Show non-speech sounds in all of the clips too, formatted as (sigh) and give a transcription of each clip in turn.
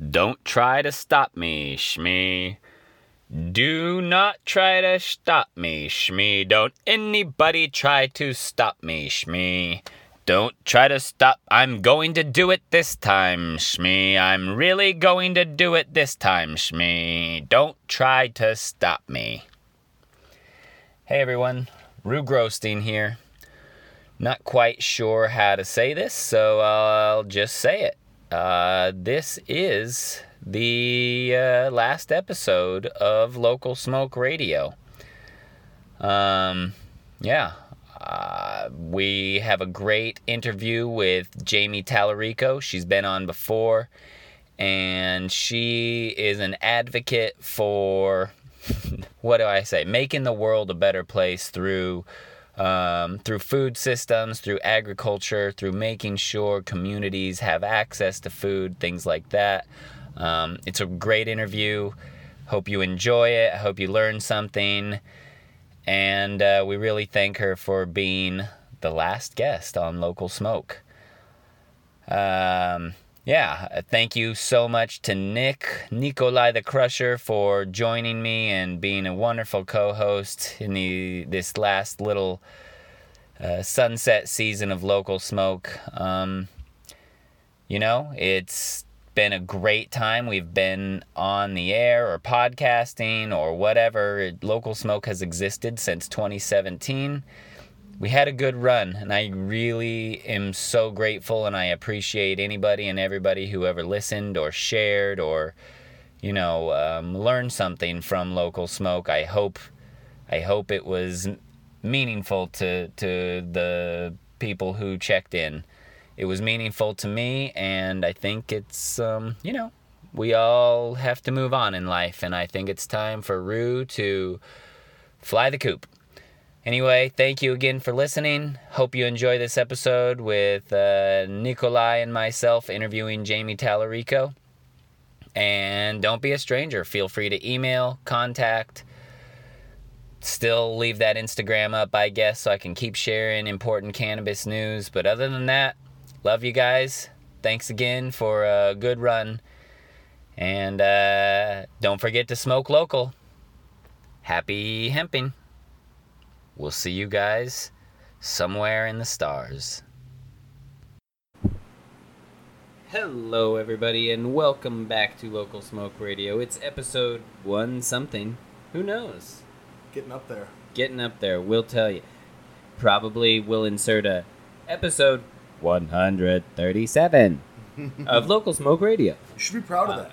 Don't try to stop me, Shmee. Do not try to stop me, Shmee. Don't anybody try to stop me, Shmee. Don't try to stop. I'm going to do it this time, Shmee. I'm really going to do it this time, Shmee. Don't try to stop me. Hey everyone, Rue Grostein here. Not quite sure how to say this, so I'll just say it. Uh, this is the uh, last episode of Local Smoke Radio. Um, yeah, uh, we have a great interview with Jamie Tallarico. She's been on before, and she is an advocate for (laughs) what do I say? Making the world a better place through um, through food systems, through agriculture, through making sure communities have access to food, things like that. Um, it's a great interview. Hope you enjoy it. I hope you learn something. And uh, we really thank her for being the last guest on Local Smoke. Um, yeah, uh, thank you so much to Nick, Nikolai the Crusher, for joining me and being a wonderful co-host in the this last little uh, sunset season of Local Smoke. Um, you know, it's been a great time. We've been on the air or podcasting or whatever. Local Smoke has existed since 2017 we had a good run, and I really am so grateful, and I appreciate anybody and everybody who ever listened or shared or, you know, um, learned something from local smoke. I hope, I hope it was meaningful to to the people who checked in. It was meaningful to me, and I think it's, um, you know, we all have to move on in life, and I think it's time for Rue to fly the coop. Anyway, thank you again for listening. Hope you enjoy this episode with uh, Nikolai and myself interviewing Jamie Tallarico. And don't be a stranger. Feel free to email, contact. Still leave that Instagram up, I guess, so I can keep sharing important cannabis news. But other than that, love you guys. Thanks again for a good run. And uh, don't forget to smoke local. Happy hemping. We'll see you guys somewhere in the stars. Hello, everybody, and welcome back to Local Smoke Radio. It's episode one something. Who knows? Getting up there. Getting up there. We'll tell you. Probably we'll insert a episode 137 (laughs) of Local Smoke Radio. You should be proud of Uh, that.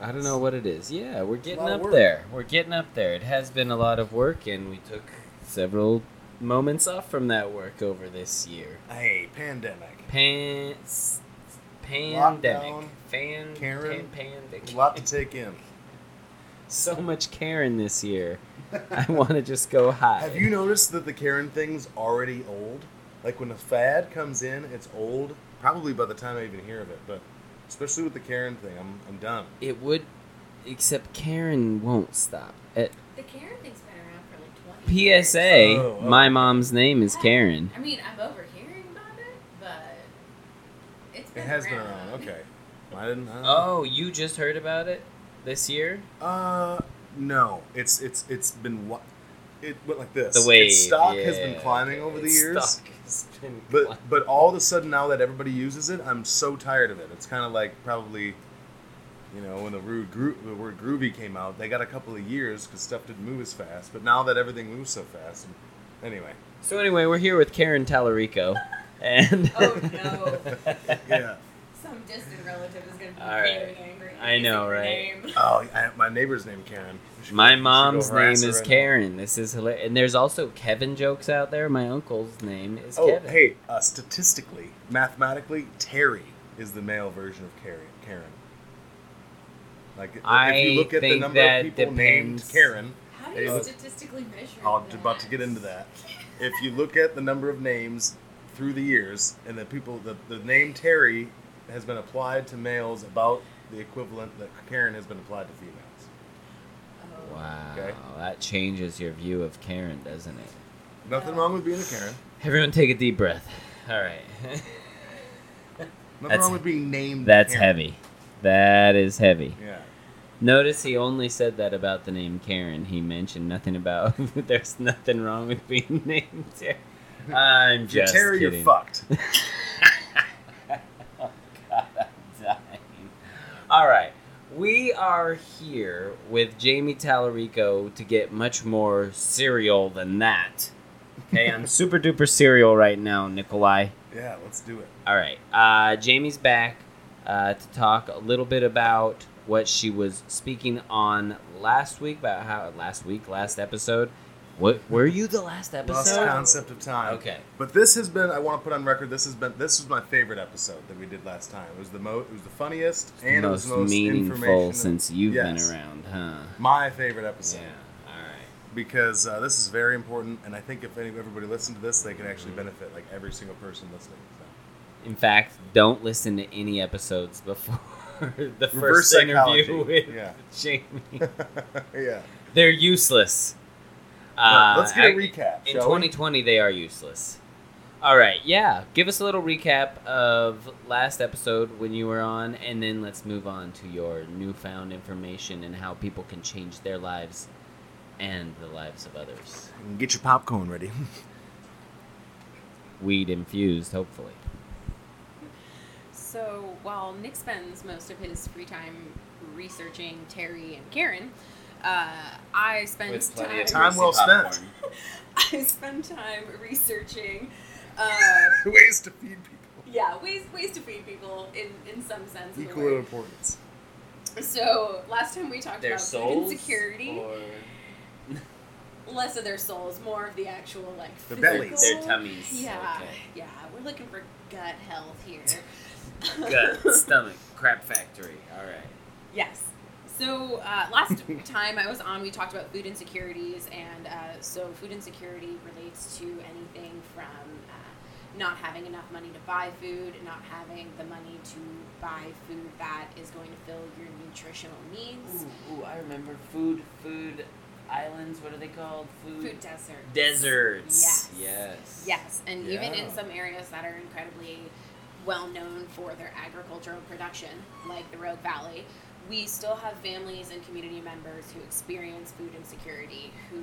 I don't know what it is. Yeah, we're getting up there. We're getting up there. It has been a lot of work, and we took several moments off from that work over this year. Hey, pandemic. Pants, pandemic, Lockdown, fan, Karen, pan, pandemic. A lot to take in. (laughs) So much Karen this year. I (laughs) want to just go high. Have you noticed that the Karen thing's already old? Like when a fad comes in, it's old. Probably by the time I even hear of it, but especially with the Karen thing, I'm, I'm done. It would, except Karen won't stop. At The Karen thing's been around for like 20 years. PSA, Oh, oh. my oh. mom's name is Karen. I mean, I'm overhearing about it, but it's It been has been around. Okay. I didn't. I don't know. Oh, you just heard about it this year? Uh, no. It's it's it's been what? It went like this. The wave. Its stock has been climbing over the years. stock But climbing. but all of a sudden now that everybody uses it, I'm so tired of it. It's kind of like probably, you know, when the word, gro- the word groovy came out, they got a couple of years because stuff didn't move as fast. But now that everything moves so fast, and, anyway, So anyway, we're here with Karen Tallarico, (laughs) and Oh, no. (laughs) yeah. Some distant relative is going to be All right. very angry. if I know, right? name. (laughs) Oh, I, my neighbor's named Karen. We my go- we should go mom's name is right now. Karen. This is hilarious. And there's also Kevin jokes out there. My uncle's name is Oh, Kevin. hey, uh, statistically, mathematically, Terry is the male version of Karen. Karen. Like, if you look at the number of people named Karen, How do Hey, you look- statistically measure I'm that? about to get into that. If you look at the number of names through the years, and the people, the, the name Terry has been applied to males about the equivalent that Karen has been applied to females. Oh. Wow, Okay. that changes your view of Karen, doesn't it? Nothing wrong with being a Karen. Everyone, take a deep breath. All right, Nothing That's- wrong with being named. that's Karen. heavy. That is heavy. Yeah. Notice he only said that about the name Karen. He mentioned nothing about (laughs) there's nothing wrong with being (laughs) named Terry. I'm If you're just Terry, kidding. you're fucked. (laughs) oh God, I'm dying. All right, we are here with Jamie Tallarico to get much more cereal than that. Okay, I'm (laughs) super duper cereal right now, Nikolai. yeah, let's do it. All right. Uh, Jamie's back uh, to talk a little bit about what she was speaking on last week about how last week, last episode. What were you the last episode? Lost concept of time. Okay. But this has been I want to put on record this has been this was my favorite episode that we did last time. It was the mo it was the funniest and it was most the most meaningful since you've Yes. been around, huh? My favorite episode. Yeah. All right. Because uh, this is very important, and I think if any, everybody listened to this, they can actually benefit, like every single person listening. So. In fact, don't listen to any episodes before (laughs) the Reverse first interview psychology. with Yeah. Jamie. (laughs) yeah. They're useless. But Uh, let's get a I- recap. In shall we? 2020, they are useless. All right, yeah. Give us a little recap of last episode when you were on, and then let's move on to your newfound information and how people can change their lives and the lives of others. Get your popcorn ready. (laughs) Weed infused, hopefully. So while Nick spends most of his free time researching Terry and Karen, uh, I spend time. Time well spent. (laughs) I spend time researching. (laughs) Uh, Ways to feed people. yeah, ways ways to feed people in in some sense. of the Equal word. importance. So last time we talked Their about souls? food insecurity, Or (laughs) less of their souls, more of the actual like The physical. bellies. their tummies. Yeah, Okay. yeah, we're looking for gut health here. Gut, stomach, crap factory. All right. Yes. So uh, last (laughs) time I was on, we talked about food insecurities, and uh, so food insecurity relates to anything from uh, not having enough money to buy food, not having the money to buy food that is going to fill your nutritional needs. Ooh, ooh, I remember food, food islands. What are they called? Food, Food desert. deserts. Yes. Yes. Yes, and even in some areas that are incredibly well known for their agricultural production, like the Rogue Valley, we still have families and community members who experience food insecurity, who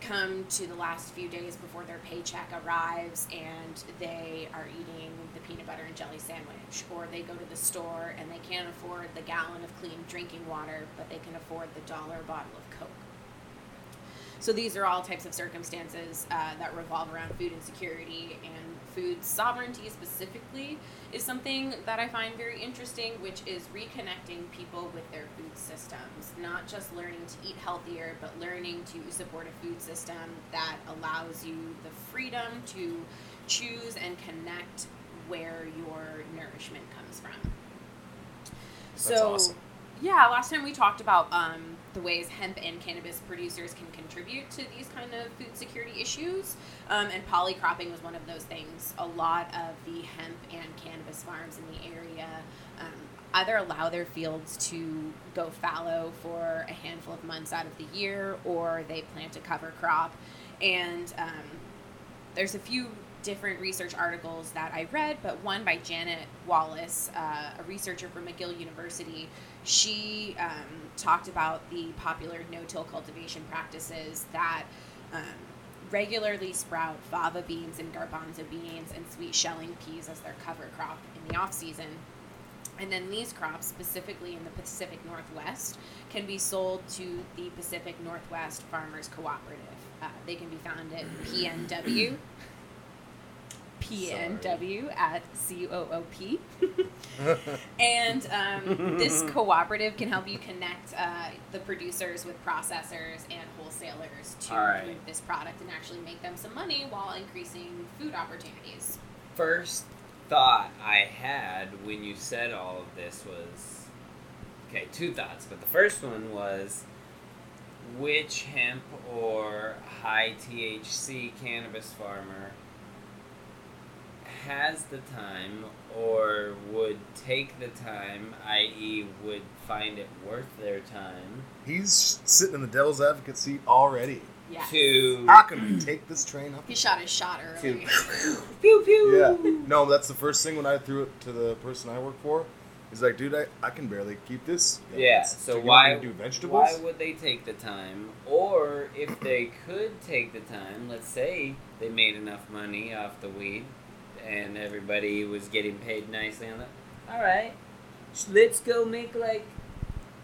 come to the last few days before their paycheck arrives and they are eating the peanut butter and jelly sandwich, or they go to the store and they can't afford the gallon of clean drinking water, but they can afford the dollar bottle of Coke. So these are all types of circumstances uh, that revolve around food insecurity and food sovereignty specifically is something that I find very interesting, which is reconnecting people with their food systems. Not just learning to eat healthier, but learning to support a food system that allows you the freedom to choose and connect where your nourishment comes from. That's so, awesome. yeah, last time we talked about um, the ways hemp and cannabis producers can contribute to these kind of food security issues, um, and polycropping was one of those things. A lot of the hemp and cannabis farms in the area um, either allow their fields to go fallow for a handful of months out of the year, or they plant a cover crop, and um, there's a few different research articles that I read, but one by Janet Wallace, uh, a researcher from McGill University. She um, talked about the popular no-till cultivation practices that um, regularly sprout fava beans and garbanzo beans and sweet shelling peas as their cover crop in the off-season. And then these crops, specifically in the Pacific Northwest, can be sold to the Pacific Northwest Farmers Cooperative. Uh, they can be found at PNW. PNW at COOP. (laughs) and um, this cooperative can help you connect uh, the producers with processors and wholesalers to right. this product and actually make them some money while increasing food opportunities. First thought I had when you said all of this was okay, two thoughts, but the first one was which hemp or high THC cannabis farmer has the time or would take the time, i.e., would find it worth their time He's sitting in the devil's advocate seat already. Yeah. to How can we take this train up? He shot his shot early. (laughs) pew pew. Yeah. No, that's the first thing when I threw it to the person I work for. He's like, dude, I, I can barely keep this. Yeah. it's- So you want why do vegetables? Why would they take the time? Or if they could take the time, let's say they made enough money off the weed, and everybody was getting paid nicely on that. All right, let's go make like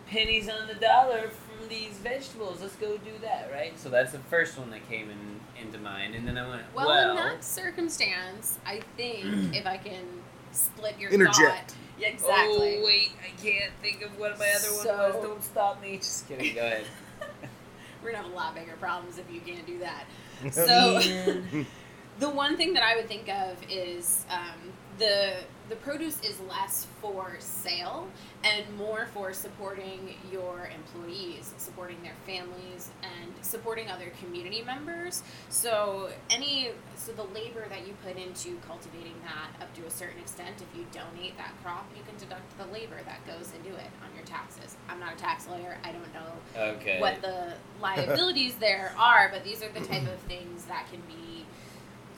pennies on the dollar from these vegetables. Let's go do that, right? So that's the first one that came in into mind, and then I went, Well, well, in that circumstance, I think (clears throat) if I can split your Interject. thought. Yeah, exactly. Oh wait, I can't think of what my other one was. Don't stop me. Just kidding. Go ahead. (laughs) We're gonna have a lot bigger problems if you can't do that. (laughs) So, Man. (laughs) the one thing that I would think of is um, the the produce is less for sale and more for supporting your employees, supporting their families, and supporting other community members. So any so the labor that you put into cultivating that up to a certain extent, if you donate that crop, you can deduct the labor that goes into it on your taxes. I'm not a tax lawyer. I don't know Okay. what the liabilities there are, but these are the type of things that can be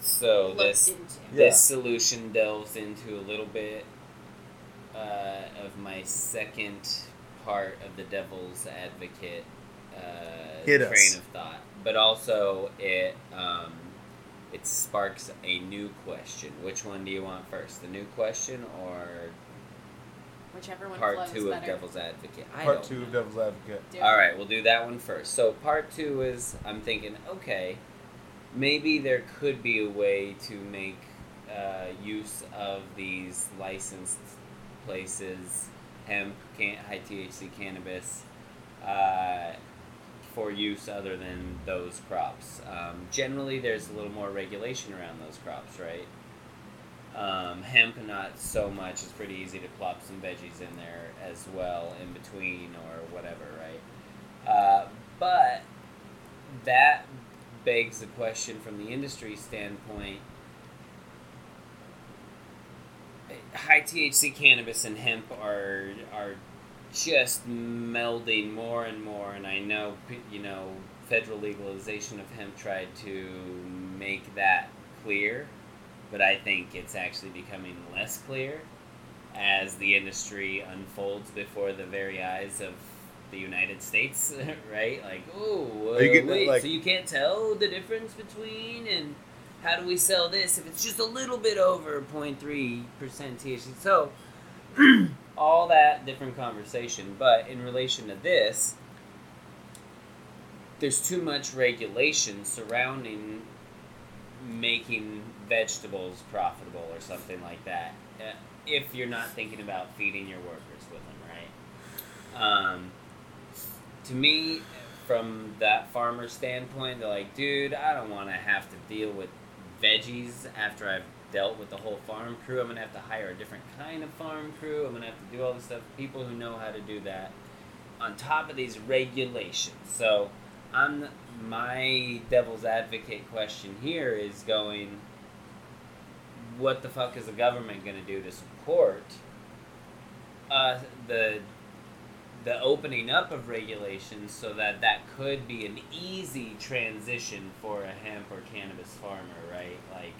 so this into. Yeah. this solution delves into a little bit uh, of my second part of the devil's advocate uh, train of thought, but also it um, it sparks a new question. Which one do you want first, the new question or Whichever one part flows two of devil's advocate? I Part don't two of know. Devil's Advocate. Do All it. right, we'll do that one first. So part two is I'm thinking, okay, maybe there could be a way to make uh, use of these licensed places, hemp, can- high THC cannabis, uh, for use other than those crops. Um, generally, there's a little more regulation around those crops, right? Um, hemp, not so much. It's pretty easy to plop some veggies in there as well in between or whatever, right? Uh, but that begs the question from the industry standpoint high THC cannabis and hemp are are just melding more and more and I know you know federal legalization of hemp tried to make that clear but I think it's actually becoming less clear as the industry unfolds before the very eyes of the United States, (laughs) right? Like, oh, you uh, wait, like- so you can't tell the difference between and how do we sell this if it's just a little bit over 0.3% THC? So, (clears throat) all that different conversation, but in relation to this, there's too much regulation surrounding making vegetables profitable or something like that. uh, If you're not thinking about feeding your workers with them, right? Um, to me, from that farmer standpoint, they're like, dude, I don't want to have to deal with veggies after I've dealt with the whole farm crew. I'm gonna have to hire a different kind of farm crew. I'm gonna have to do all this stuff. People who know how to do that on top of these regulations. So, I'm my devil's advocate question here is going. What the fuck is the government gonna do to support uh, the the opening up of regulations so that that could be an easy transition for a hemp or cannabis farmer, right? Like,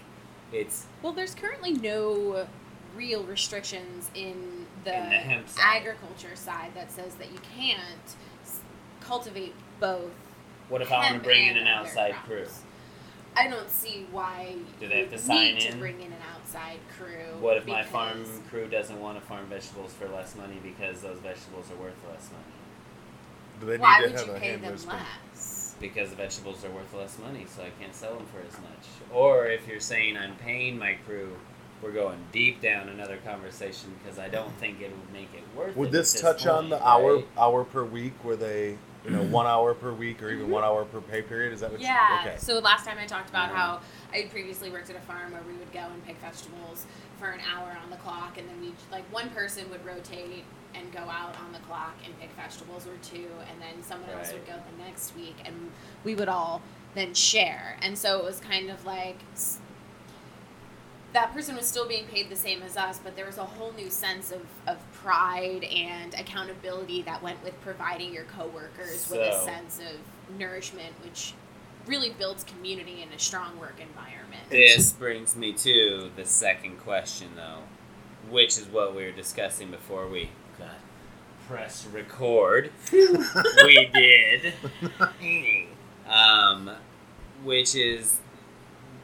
it's Well, there's currently no real restrictions in the, In the hemp side. agriculture side that says that you can't cultivate both. what if I want to bring in an outside crew? I don't see why Do they have you to sign need in? to bring in an outside crew. What if my farm crew doesn't want to farm vegetables for less money because those vegetables are worth less money? Do they need Why to would have you a pay them listing? less? Because the vegetables are worth less money, so I can't sell them for as much. Or if you're saying I'm paying my crew, we're going deep down another conversation because I don't think it would make it worth. Would at this touch on point, the hour right? hour per week where they, you know, one hour per week or even one hour per pay period? Is that what? Yeah. You, okay. So last time I talked about mm-hmm. how I had previously worked at a farm where we would go and pick vegetables for an hour on the clock, and then we like one person would rotate and go out on the clock and pick vegetables or two, and then someone else would go the next week, and we would all then share. And so it was kind of like that person was still being paid the same as us, but there was a whole new sense of, of pride and accountability that went with providing your coworkers with a sense of nourishment, which really builds community in a strong work environment. This brings me to the second question, though. which is what we were discussing before we got press record. (laughs) we did. (laughs) Um, which is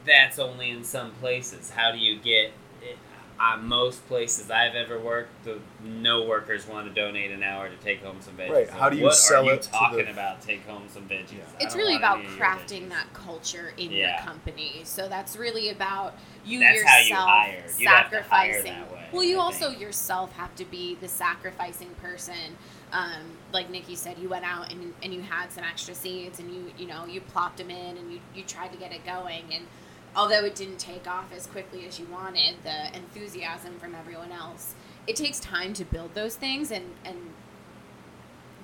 that's only in some places. How do you get? It, on most places I've ever worked, the, no workers want to donate an hour to take home some veggies. Right, how do you what sell are you it to talking the- about? Take home some veggies. Yeah. It's really about any of your crafting that culture in Yeah. your company. So that's really about you That's how yourself you hire. You'd have to hire sacrificing. that way, well, you I also think. yourself have to be the sacrificing person. Um, like Nikki said, you went out and, and you had some extra seeds and you you know you plopped them in and you, you tried to get it going and although it didn't take off as quickly as you wanted, the enthusiasm from everyone else, it takes time to build those things and and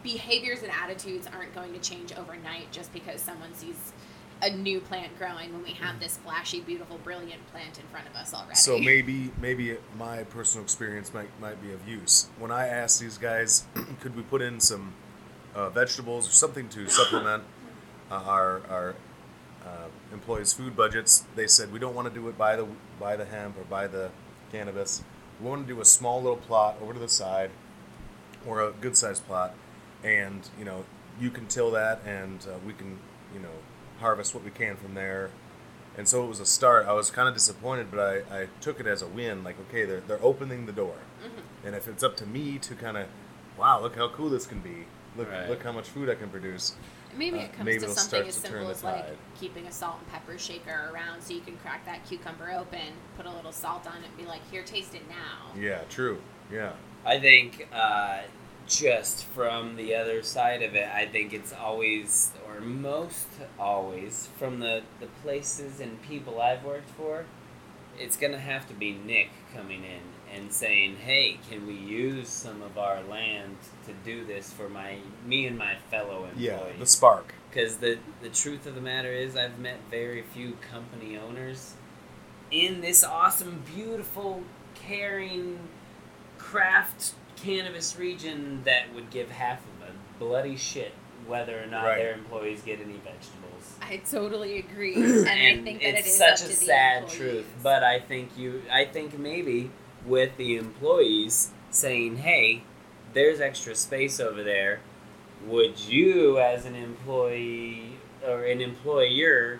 behaviors and attitudes aren't going to change overnight just because someone sees a new plant growing when we have this flashy, beautiful, brilliant plant in front of us already. So maybe maybe my personal experience might might be of use. When I asked these guys, (clears throat) could we put in some uh, vegetables or something to supplement uh, our our uh, employees' food budgets, they said we don't want to do it by the by the hemp or by the cannabis. We want to do a small little plot over to the side, or a good sized plot, and you know you can till that, and uh, we can you know harvest what we can from there. And so it was a start. I was kind of disappointed, but I, I took it as a win. Like, okay, they're, they're opening the door. Mm-hmm. And if it's up to me to kind of, wow, look how cool this can be. Look, Right. look how much food I can produce. Maybe uh, it comes maybe to it'll something start as to simple as like keeping a salt and pepper shaker around so you can crack that cucumber open, put a little salt on it, and be like, "Here, taste it now." Yeah, true. Yeah. I think uh, just from the other side of it, I think it's always, or most always, from the, the places and people I've worked for, it's going to have to be Nick coming in and saying, hey, can we use some of our land to do this for my me and my fellow employees? Yeah, the spark. Because the, the truth of the matter is, I've met very few company owners in this awesome, beautiful, caring, craft cannabis region that would give half of a bloody shit whether or not Right. their employees get any vegetables. I totally agree, (clears throat) and, I think that it's it is such up a to sad employees. truth. But I think you, I think maybe with the employees saying, "Hey, there's extra space over there. Would you, as an employee or an employer,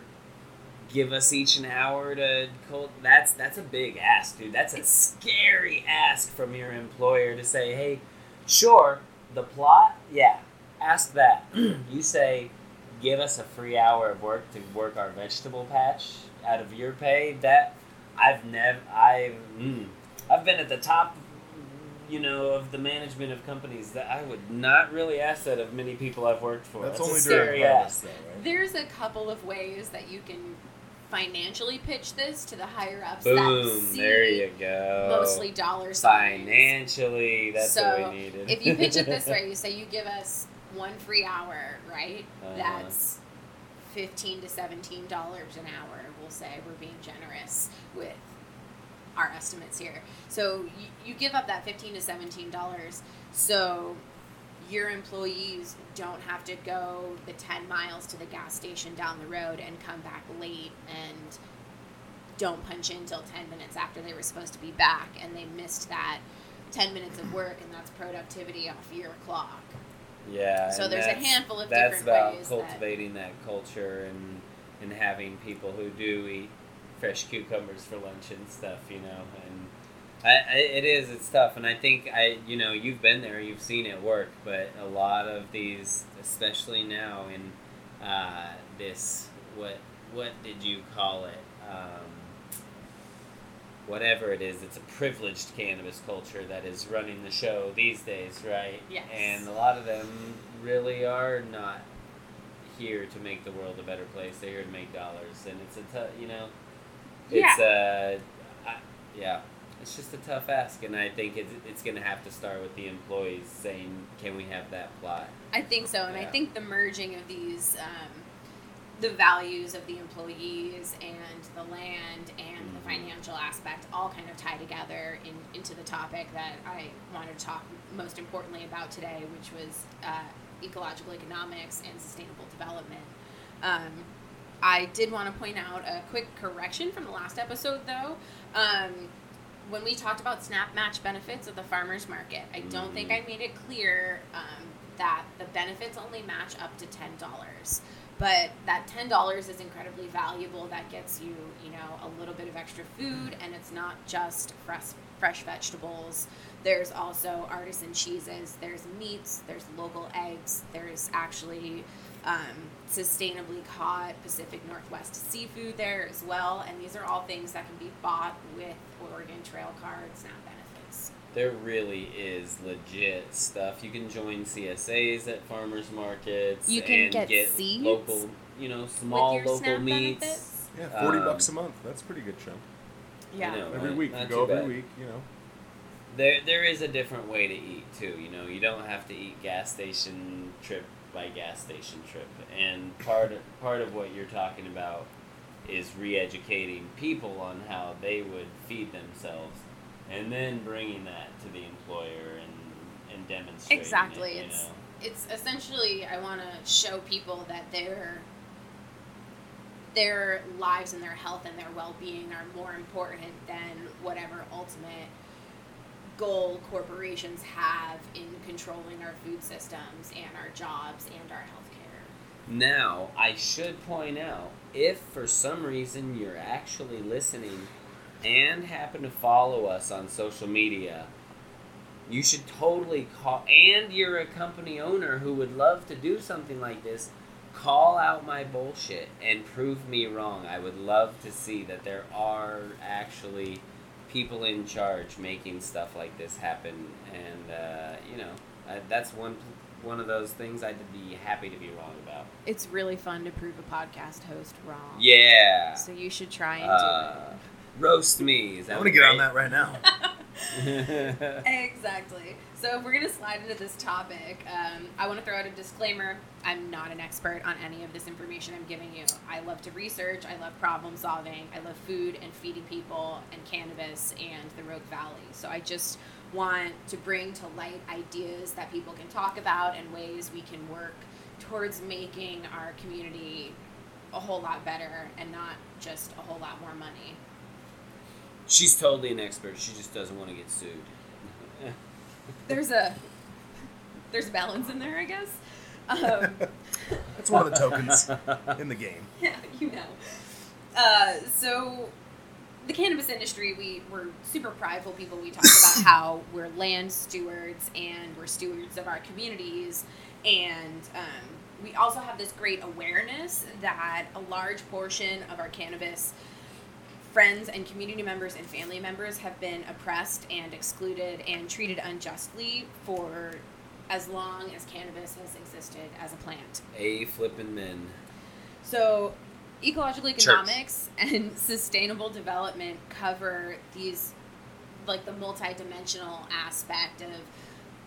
give us each an hour to cult?" That's that's a big ask, dude. That's a scary ask from your employer to say, "Hey, sure, the plot, yeah, ask that." (clears throat) you say give us a free hour of work to work our vegetable patch out of your pay. That I've never, I've, mm, I've been at the top, you know, of the management of companies. That I would not really ask that of many people I've worked for. That's That's, only a during scary harvest, though, right? There's a couple of ways that you can financially pitch this to the higher ups. Boom! that see There you go. Mostly dollar signs. financially. That's So, what we needed. if you pitch it this (laughs) way, you say you give us one free hour, right? Uh-huh. That's fifteen to seventeen dollars an hour. We'll say we're being generous with our estimates here. So you, you give up that fifteen to seventeen dollars, so your employees don't have to go the ten miles to the gas station down the road and come back late and don't punch in till 10 minutes after they were supposed to be back and they missed that 10 minutes of work and that's productivity off your clock Yeah. So there's a handful of That's different about ways that- cultivating that, culture and and having people who do eat fresh cucumbers for lunch and stuff, you know. And I, I, it is it's tough, and I think I you know you've been there, you've seen it work, but a lot of these, especially now in uh, this what what did you call it? Um, whatever it is, it's a privileged cannabis culture that is running the show these days, right? Yes. And a lot of them really are not here to make the world a better place. They're here to make dollars, and it's a tough, you know, it's uh, I, yeah, it's just a tough ask, and I think it's it's gonna have to start with the employees saying, "Can we have that plot?" i think so and i think the merging of these um, the values of the employees and the land and the Mhm. financial aspect all kind of tie together in, into the topic that i wanted to talk most importantly about today which was uh, ecological economics and sustainable development um, I did want to point out a quick correction from the last episode, though. Um, when we talked about snap match benefits at the farmers market, I don't think Mhm. I made it clear um, that the benefits only match up to ten dollars. But that ten dollars is incredibly valuable. That gets you, you know, a little bit of extra food, and it's not just fresh fresh vegetables. There's also artisan cheeses. There's meats. There's local eggs. There's actually um, sustainably caught Pacific Northwest seafood there as well. And these are all things that can be bought with Oregon Trail cards SNAP benefits. There really is legit stuff. You can join CSAs at farmers markets. You can and get seeds local, you know, small with your local SNAP meats. benefits. Yeah, forty Um, bucks a month. That's a pretty good chunk. Yeah. Know. Every right? week, Not you go every bad. week. You know. There, there is a different way to eat too. You know, you don't have to eat gas station trip by gas station trip. And part of, part of what you're talking about is re-educating people on how they would feed themselves, and then bringing that to the employer and and demonstrating Exactly. It, It's know? it's essentially I want to show people that their their lives and their health and their well-being are more important than whatever ultimate goal corporations have in controlling our food systems and our jobs and our healthcare. Now, I should point out if for some reason you're actually listening and happen to follow us on social media, you should totally call, and you're a company owner who would love to do something like this, call out my bullshit and prove me wrong. I would love to see that there are actually people in charge making stuff like this happen, and uh, you know, I, that's one one of those things I'd be happy to be wrong about. It's really fun to prove a podcast host wrong. Yeah. So you should try and Uh, roast me. Is that I'm gonna get on that right now. (laughs) (laughs) Exactly. So if we're gonna slide into this topic, um, I want to throw out a disclaimer. I'm not an expert on any of this information I'm giving you. I love to research. I love problem solving. I love food and feeding people and cannabis and the Rogue Valley. So I just want to bring to light ideas that people can talk about and ways we can work towards making our community a whole lot better and not just a whole lot more money. She's totally an expert. She just doesn't want to get sued. (laughs) There's a there's balance in there, I guess. Um, (laughs) That's one of the tokens in the game. (laughs) yeah, you know. Uh, so, the cannabis industry, we, we're super prideful people. We talk about (laughs) how we're land stewards and we're stewards of our communities. And um, we also have this great awareness that a large portion of our cannabis friends and community members and family members have been oppressed and excluded and treated unjustly for as long as cannabis has existed as a plant. A flippin' men. So, ecological Church. economics (laughs) and sustainable development cover these, like the multidimensional aspect of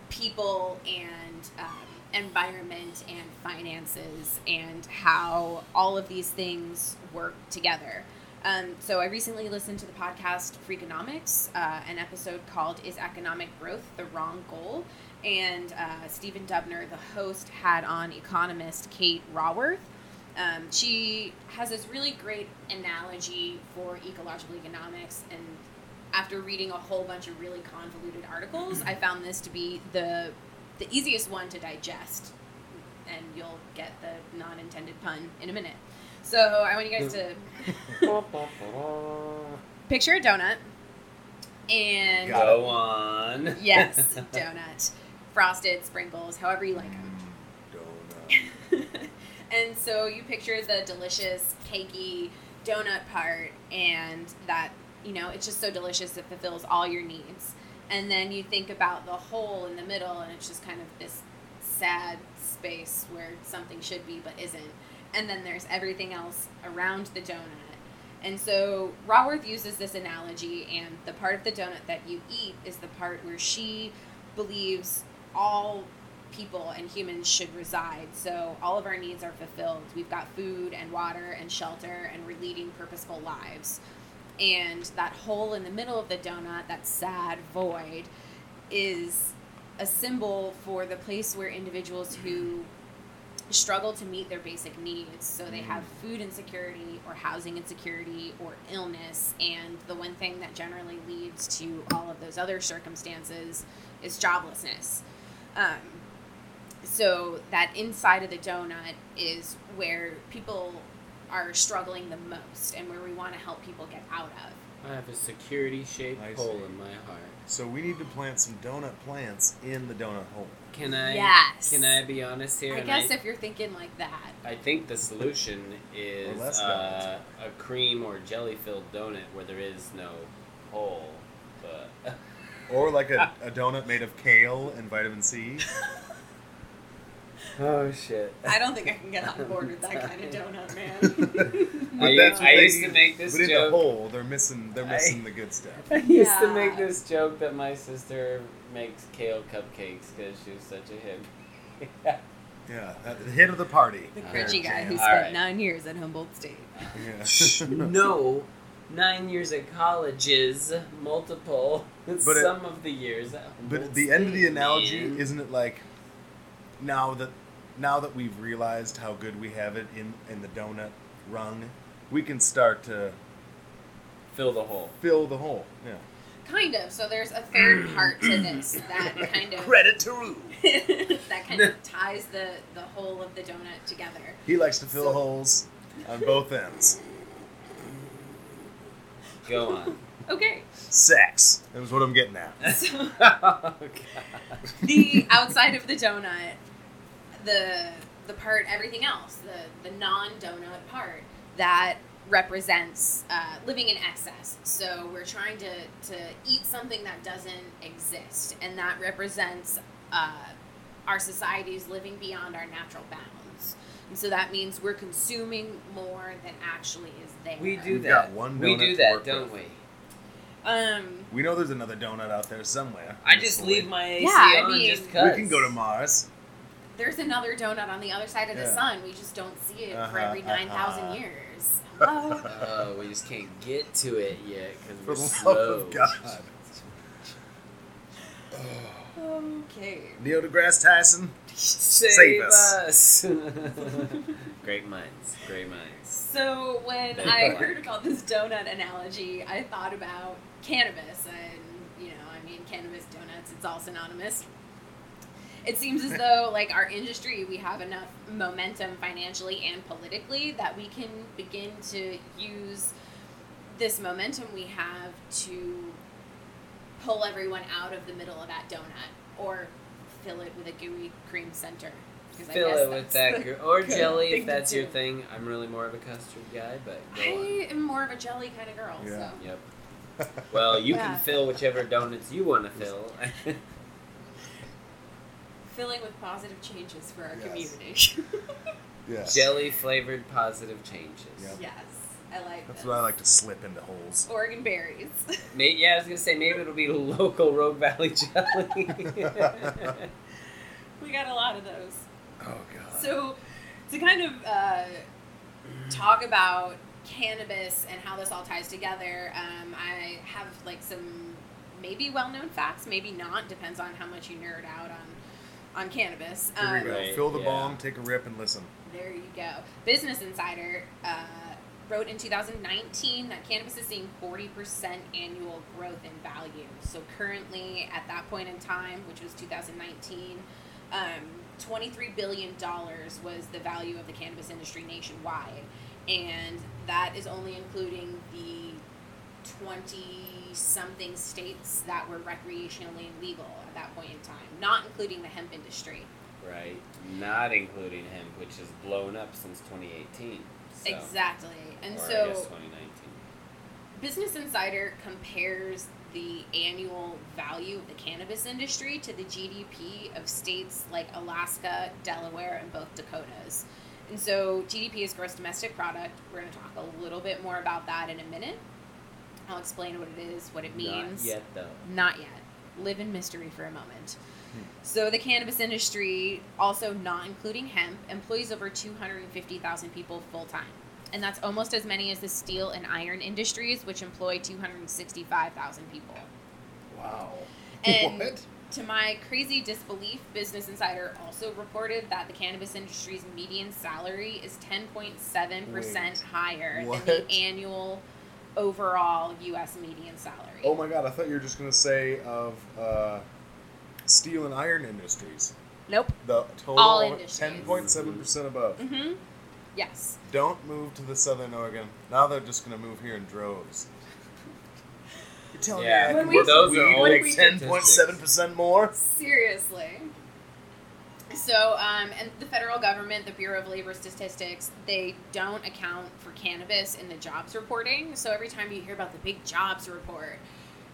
people and um, environment and finances and how all of these things work together. Um, so I recently listened to the podcast Freakonomics, uh, an episode called "Is Economic Growth the Wrong Goal?" And uh, Stephen Dubner, the host, had on economist Kate Raworth. Um, she has this really great analogy for ecological economics, and after reading a whole bunch of really convoluted articles, I found this to be the the easiest one to digest, and you'll get the non-intended pun in a minute. So I want you guys to (laughs) picture a donut, and Go on. yes, (laughs) donut, frosted sprinkles, however you like them. Donut. (laughs) and so you picture the delicious, cakey donut part, and that, you know, it's just so delicious, it fulfills all your needs. And then you think about the hole in the middle, and it's just kind of this sad space where something should be but isn't. And then there's everything else around the donut. And so Raworth uses this analogy, and the part of the donut that you eat is the part where she believes all people and humans should reside. So all of our needs are fulfilled. We've got food and water and shelter, and we're leading purposeful lives. And that hole in the middle of the donut, that sad void, is a symbol for the place where individuals who struggle to meet their basic needs. So they have Mm. food insecurity or housing insecurity or illness. And the one thing that generally leads to all of those other circumstances is joblessness. Um, so that inside of the donut is where people are struggling the most and where we want to help people get out of. I have a security shaped hole see. in my heart. So we need to plant some donut plants in the donut hole. Can I? Yes. Can I be honest here? I And guess if you're thinking like that. I think the solution is less uh, a cream or jelly filled donut where there is no hole. But (laughs) Or like a, a (laughs) donut made of kale and vitamin C. (laughs) oh shit! I don't think I can get on board with that kind of donut, man. But I- that's what I they used to make this But in the hole, they're missing. They're I- missing the good stuff. I used to make this joke that my sister makes kale cupcakes because she was such a hip. (laughs) Yeah, at the hit of the party. The Alright, crunchy guy who spent Alright. nine years at Humboldt State. Yeah. (laughs) no, nine years at colleges, multiple. But it- some of the years at But at the end of the analogy, man. isn't it like now that now that we've realized how good we have it in in the donut rung, we can start to fill the hole. fill the hole. Yeah. Kind of. So there's a third mm. part to (clears throat) this that kind of Credit to Rue. (laughs) that kind of (laughs) ties the the whole of the donut together. He likes to fill So- holes on both ends. Go on. Okay. Sex. That was what I'm getting at. (laughs) So oh, the outside of the donut, the the part, everything else, the the non donut part that represents uh, living in excess. So we're trying to to eat something that doesn't exist, and that represents uh, our society's living beyond our natural bounds. And so that means we're consuming more than actually is there. We do We've that. got one we do that, don't with. we? Um, We know there's another donut out there somewhere. I just Hopefully. leave my AC Yeah, I on mean- just We can go to Mars. there's another donut on the other side of the Yeah. sun. We just don't see it for Uh-huh, every 9,000 uh-huh. years. Hello? Oh, we just can't get to it yet because we're love slow. of God. okay. Neil deGrasse Tyson. Save, Save us. (laughs) great minds. Great minds. So when Very I black. heard about this donut analogy, I thought about cannabis, and you know, I mean, cannabis donuts. It's all synonymous. It seems as though, like our industry, we have enough momentum financially and politically that we can begin to use this momentum we have to pull everyone out of the middle of that donut or fill it with a gooey cream center. 'Cause I Fill guess it with that gr- (laughs) or jelly if that's your do. thing. I'm really more of a custard guy, but go on. I am more of a jelly kind of girl. Yeah. So. Yep. (laughs) Well, you Yeah. can fill whichever donuts you want to fill. (laughs) filling with positive changes for our Yes. community. (laughs) Yes. Jelly flavored positive changes. Yep. yes, I like That's this. what I like to slip into holes. Oregon berries. (laughs) May- yeah, I was gonna say maybe it'll be local Rogue Valley jelly. (laughs) we got a lot of those. Oh God. So, to kind of uh, talk about cannabis and how this all ties together, um, I have like some maybe well-known facts, maybe not. Depends on how much you nerd out on on cannabis. Here we Um, go. Right, Fill the yeah. bong, take a rip, and listen. There you go. Business Insider uh, wrote in 2019 that cannabis is seeing 40% annual growth in value. So currently, at that point in time, which was 2019, um, 23 billion dollars was the value of the cannabis industry nationwide, and that is only including the 20 something states that were recreationally legal at that point in time, not including the hemp industry. right. Not including hemp, which has blown up since 2018. So, Exactly. And or so guess 2019. Business Insider compares the annual value of the cannabis industry to the GDP of states like Alaska, Delaware, and both Dakotas. And so GDP is gross domestic product. We're going to talk a little bit more about that in a minute. I'll explain what it is, what it means. Not yet though. Not yet. Live in mystery for a moment. Hmm. So, the cannabis industry, also not including hemp, employs over 250,000 people full time. And that's almost as many as the steel and iron industries, which employ 265,000 people. Wow. And (laughs) what? to my crazy disbelief, Business Insider also reported that the cannabis industry's median salary is 10.7% Wait. higher What? than the annual overall U.S. median salary. Oh my god, I thought you were just gonna say of uh, steel and iron industries. Nope. The total All industries. ten point seven percent above. Mm-hmm. Yes. Don't move to the southern Oregon. Now they're just gonna move here in droves. You're telling Yeah. me I When can we- work Those weed are and make ten point seven percent more? Seriously. So, um, and the federal government, the Bureau of Labor Statistics, they don't account for cannabis in the jobs reporting. So every time you hear about the big jobs report,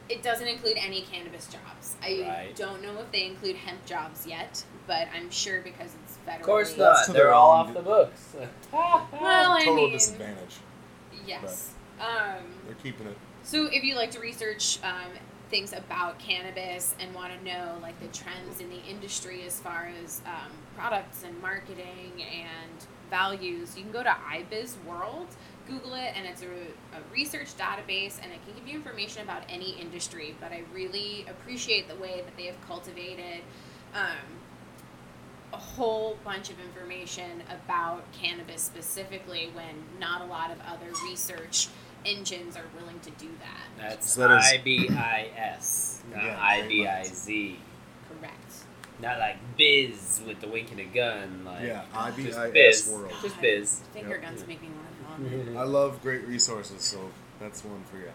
it doesn't include any cannabis jobs. I Right. don't know if they include hemp jobs yet, but I'm sure because it's federal. Of course not. to They're all off the books. (laughs) Well, I Total mean, disadvantage. yes. Um, They're keeping it. So, if you like to research um, things about cannabis and want to know like the trends in the industry as far as um, products and marketing and values, you can go to IBISWorld, Google it, and it's a, a research database, and it can give you information about any industry. But I really appreciate the way that they have cultivated. Um, a whole bunch of information about cannabis specifically when not a lot of other research engines are willing to do that. That's So that is- I B I S, not Yeah, I very B I much. Z. Correct. Not like biz with the wink and a gun. Like Yeah, just IBIS biz. world. Just biz. Finger Yep. guns make me want to vomit. I love great resources, so that's one for you.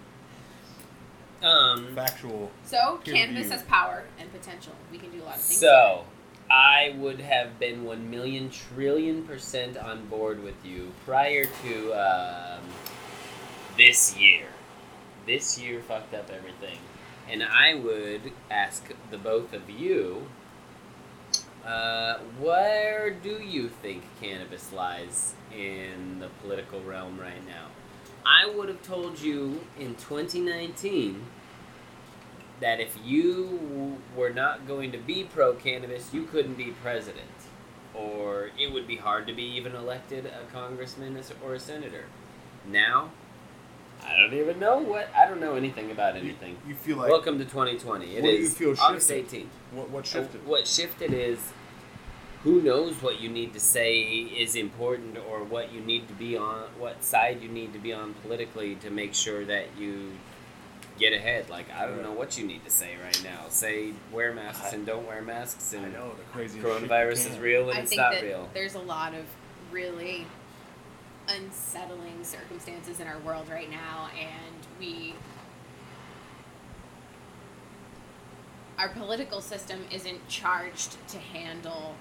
Um. Factual. So canvas cannabis review. has power and potential. We can do a lot of things. So, I would have been one million trillion percent on board with you prior to um, this year. This year fucked up everything, and I would ask the both of you. Uh, where do you think cannabis lies in the political realm right now? I would have told you in 2019 that if you were not going to be pro cannabis, you couldn't be president. Or it would be hard to be even elected a congressman or a senator. Now, I don't even know what. I don't know anything about anything. You feel like Welcome to 2020. It What do you feel August shifted? 18th. what, what Uh, shifted? What shifted is who knows what you need to say is important or what you need to be on, what side you need to be on politically to make sure that you get ahead. Like, I don't know what you need to say right now. Say wear masks and don't wear masks I and know the crazy coronavirus is real and I it's think not that real. there's a lot of really unsettling circumstances in our world right now, and we. Our political system isn't charged to handle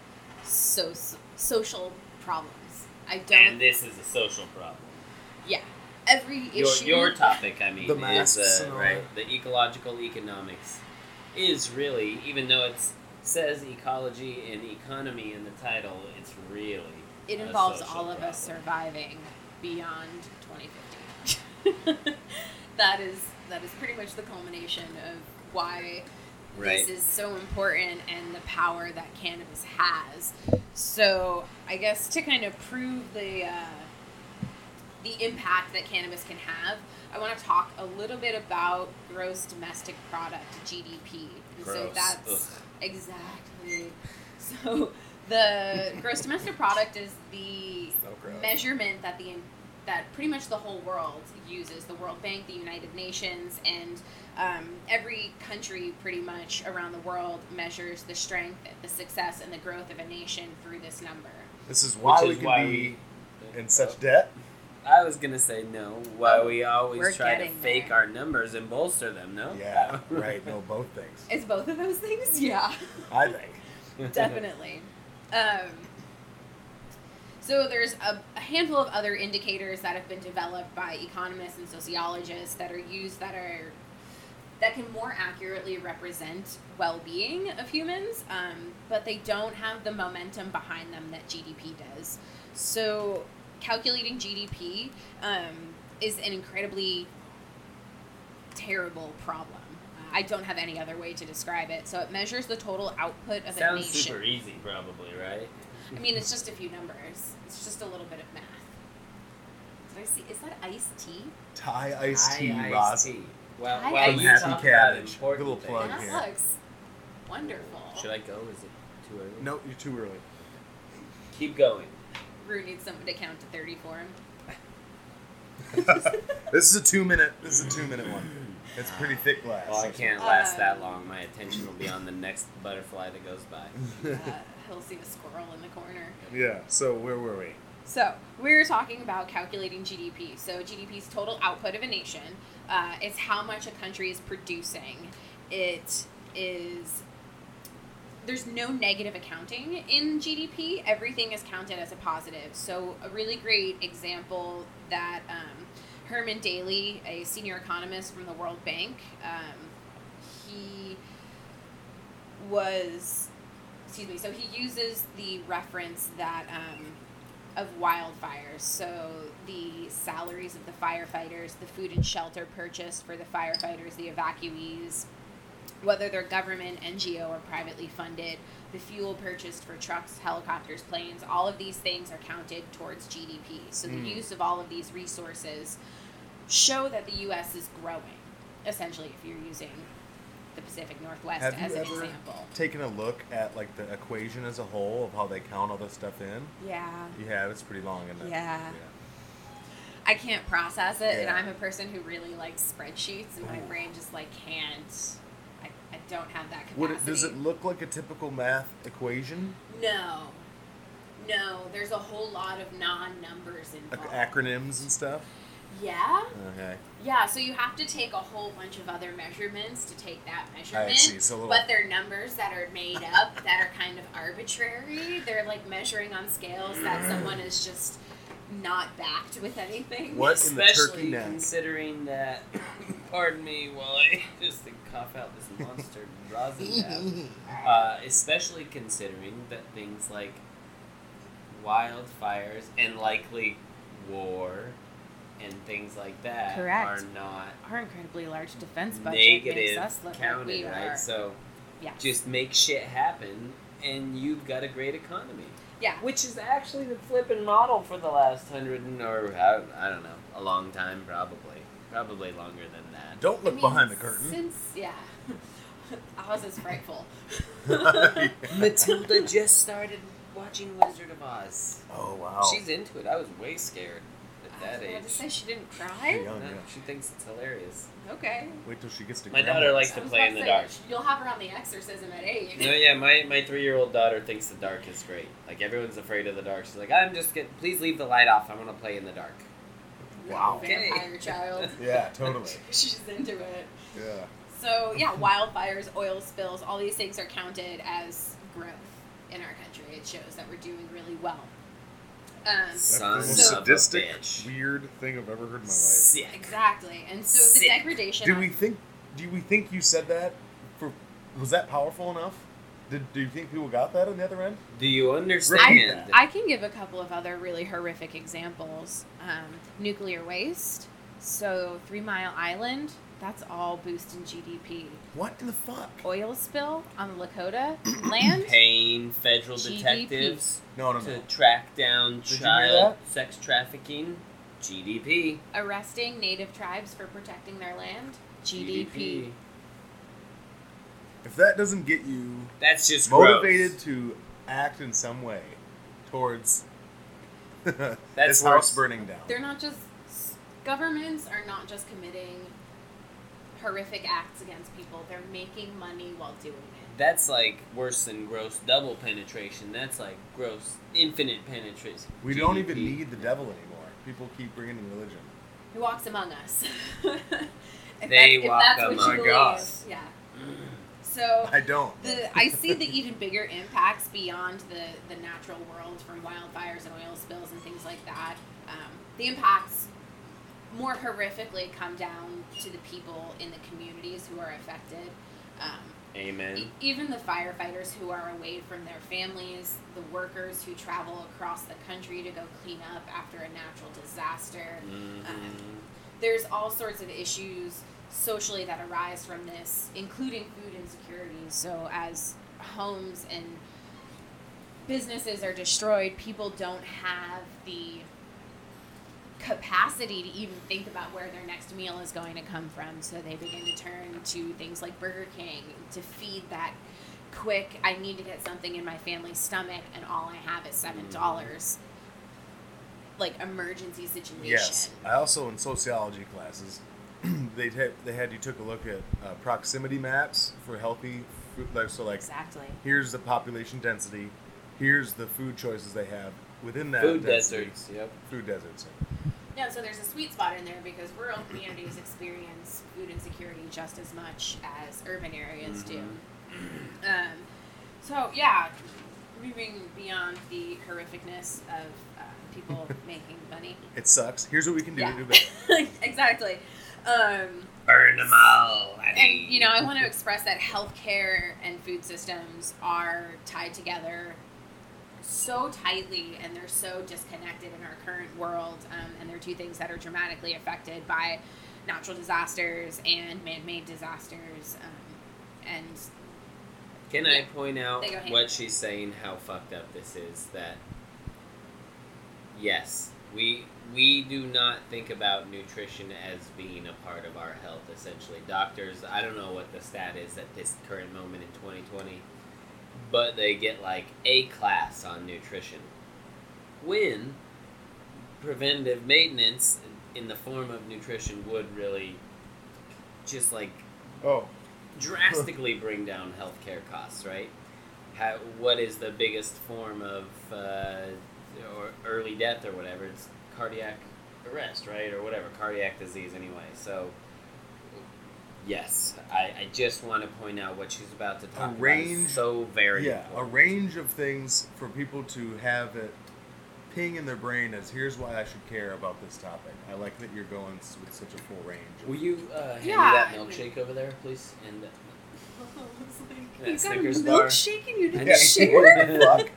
so, social problems. I don't. And this is a social problem. yeah. Every Your, issue. your topic, I mean, The is masks uh, and all right. The ecological economics is really, even though it says ecology and economy in the title, it's really it involves all of us surviving beyond 2050. (laughs) that is that is pretty much the culmination of why Right. this is so important and the power that cannabis has. So I guess to kind of prove the uh, the impact that cannabis can have, I want to talk a little bit about gross domestic product (GDP). So that's Ugh. exactly (laughs) so. The gross domestic product is the So measurement that the that pretty much the whole world uses. The World Bank, the United Nations, and um, every country pretty much around the world measures the strength, the success, and the growth of a nation through this number. This is why Which we is can why be we- in such debt. I was gonna say no. Why we always We're try to fake there. our numbers and bolster them? No. Yeah, right. No, both things. Is both of those things? (laughs) Yeah. I think. Definitely. Um, so there's a, a handful of other indicators that have been developed by economists and sociologists that are used that are that can more accurately represent well-being of humans, um, but they don't have the momentum behind them that GDP does. So calculating GDP um, is an incredibly terrible problem. I don't have any other way to describe it. So it measures the total output of a Sounds nation. super easy, probably, right? I mean, it's just a few numbers. It's just a little bit of math. Did I see? Is that iced tea? Thai iced tea High iced rosin. tea. Well, High while iced you Happy cabbage. important Little plug things, here. That looks Wonderful. Should I go? Is it too early? No, you're too early. Keep going. Rue needs someone to count to 30 for him. (laughs) this is a two minute. This is a two minute one. It's pretty thick glass. Well, I can't last that long. My attention will be on the next butterfly that goes by. (laughs) Uh, (laughs) he'll see a squirrel in the corner. Yeah. So where were we? So we were talking about calculating GDP. So GDP is total output of a nation. Uh, it's how much a country is producing. It is. There's no negative accounting in GDP. Everything is counted as a positive. So a really great example that um, Herman Daly, a senior economist from the World Bank, um, he was excuse me so he uses the reference that um, of wildfires so the salaries of the firefighters the food and shelter purchased for the firefighters the evacuees whether they're government ngo or privately funded the fuel purchased for trucks helicopters planes all of these things are counted towards gdp so the Mm. use of all of these resources show that the us is growing essentially if you're using the pacific northwest Have as you an ever example taken a look at like the equation as a whole of how they count all this stuff in? yeah have. It's pretty long, isn't it? Yeah. I can't process it, and I'm a person who really likes spreadsheets, and my Ooh. brain just like can't. I, I don't have that capacity. Would it, does it look like a typical math equation? No, no. There's a whole lot of non-numbers involved. acronyms and stuff? Yeah, Okay. yeah. So you have to take a whole bunch of other measurements to take that measurement. I see. So little. But they're numbers that are made up that are kind of arbitrary. They're like measuring on scales that someone is just not backed with anything. What in the Especially turkey neck? considering that, (coughs) pardon me while I (laughs) just cough out this monster (laughs) rosin tab. (laughs) Uh, especially considering that things like wildfires and likely war and things like that Correct. are not Our incredibly large defense budget makes us look like we right? are. So Yeah. just make shit happen and you've got a great economy. Yeah. Which is actually the flipping model for the last hundred and- or I, I don't know, a long time probably. Probably longer than that. Don't look I mean, behind the curtain. Since yeah, (laughs) Oz is frightful. (laughs) Matilda just started watching Wizard of Oz. oh wow. She's into it. I was way scared at that I was about age. to say she didn't She's cry. young, No, yeah. she thinks it's hilarious. Okay. Wait till she gets to. My grandma. daughter likes to play in the say, dark. You'll have her on the exorcism at eight. No, yeah, my, my three year old daughter thinks the dark is great. Like everyone's afraid of the dark. She's like, I'm just get please leave the light off. I want to play in the dark. Wow. Okay. Vampire (laughs) child. (laughs) Yeah, totally. (laughs) She's into it. Yeah. So yeah, wildfires, oil spills, all these things are counted as growth in our country. It shows that we're doing really well. Um, That's the Sons most of a sadistic, bitch. weird thing I've ever heard in my life. Sick. exactly, and so the degradation. Do we think? Do we think you said that? For was that powerful enough? Did do you think people got that on the other end? Do you I, understand? I can give a couple of other really horrific examples. Um, nuclear waste. So Three Mile Island. That's all boosting GDP. What in the fuck? Oil spill on the Lakota (coughs) land. Paying federal GDP. detectives No, no, to track down Did child sex trafficking. GDP. Arresting native tribes for protecting their land. GDP. If that doesn't get you That's just motivated gross. to act in some way towards (laughs) That's this house burning down. They're not just governments are not just committing horrific acts against people. They're making money while doing it. That's like worse than gross double penetration. That's like gross infinite penetration. We don't even need the devil anymore. People keep bringing in religion. Who walks among us? (laughs) if They that, walk if that's what among you believe. us. Yeah. (clears throat) So I don't. the I see the even bigger impacts beyond the the natural world from wildfires and oil spills and things like that. Um, the impacts more horrifically come down to the people in the communities who are affected. Um, Amen. E- even the firefighters who are away from their families, the workers who travel across the country to go clean up after a natural disaster. Mhm. There's all sorts of issues socially that arise from this, including food insecurity. So, as homes and businesses are destroyed, people don't have the capacity to even think about where their next meal is going to come from. So they begin to turn to things like Burger King to feed that quick. I need to get something in my family's stomach, and all I have is seven dollars. Like emergency situation. Yes. I also in sociology classes, (clears throat) they had they had you took a look at uh, proximity maps for healthy food. Like, so like Exactly. here's the population density, here's the food choices they have within that Food density- deserts. Yep. Food deserts. No, so there's a sweet spot in there because rural communities experience food insecurity just as much as urban areas do. Um, so yeah, moving beyond the horrificness of uh, people (laughs) making money. It sucks. Here's what we can do Yeah. to do better. (laughs) exactly. Um, Burn them all. and you know, I want to express that healthcare and food systems are tied together so tightly, and they're so disconnected in our current world. Um, and they're two things that are dramatically affected by natural disasters and man-made disasters. Um, and Can I point out They go hand in what she's saying? How fucked up this is. That yes, we we do not think about nutrition as being a part of our health. Essentially, doctors. I don't know what the stat is at this current moment in 2020, but they get like a class on nutrition. When preventive maintenance in the form of nutrition would really just like Oh, drastically bring down healthcare costs, right? How, what is the biggest form of uh, or early death or whatever? It's cardiac arrest, right, or whatever, cardiac disease anyway. So, yes, I, I just want to point out what she's about to talk about. range- is so very yeah, a range of things for people to have it ping in their brain as here's why I should care about this topic. I like that you're going with such a full range. Will you uh, hand Yeah. me that milkshake over there, please? And (laughs) uh, you Yeah, got a Snickers bar. and you didn't Yeah. share. (laughs) Fuck.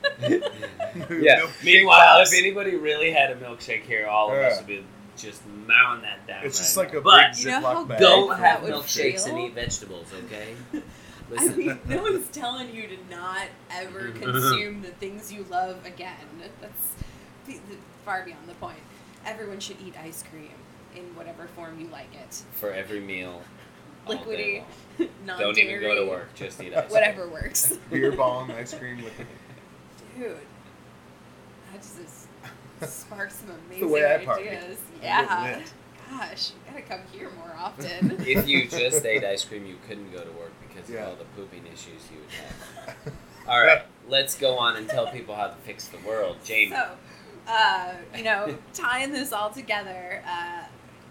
(laughs) yeah. Meanwhile, if anybody really had a milkshake here, all of us would be just mowing that down. It's just like now. a but big You know how Ziploc bag. don't have of would milkshakes and eat vegetables, okay? (laughs) I Listen, mean, no one's telling you to not ever mm-hmm. consume the things you love again. That's the- the- far beyond the point. Everyone should eat ice cream in whatever form you like it. for every meal, Liquidy, non (laughs) Don't even go to work. Just eat ice. cream. Whatever works. Beer bong, (laughs) ice cream, liquid. Dude, that just is, sparks some the amazing way I party. ideas. Yeah. Gosh, you gotta come here more often. (laughs) If you (laughs) just ate ice cream, you couldn't go to work because Yeah. of all the pooping issues you would have. All right, let's go on and tell people how to fix the world, Jamie. So, uh, you know, tying this all together, uh,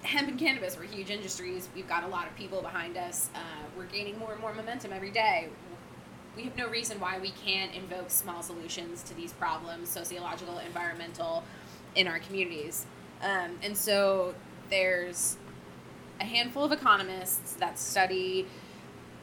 hemp and cannabis were huge industries. We've got a lot of people behind us. Uh, we're gaining more and more momentum every day. We have no reason why we can't invoke small solutions to these problems, sociological, environmental, in our communities. Um, and so there's a handful of economists that study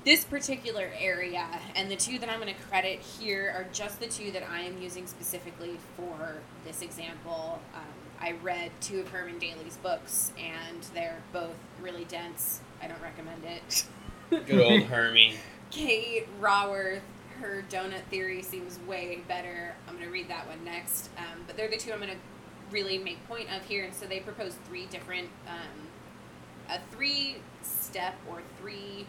this particular area, and the two that I'm going to credit here are just the two that I am using specifically for this example. Um, I read two of Herman Daly's books, and they're both really dense. I don't recommend it. (laughs) Good old Hermie. (laughs) Kate Raworth, her donut theory seems way better. I'm going to read that one next. Um, but they're the two I'm going to really make point of here. And so they propose three different, um, a three step or three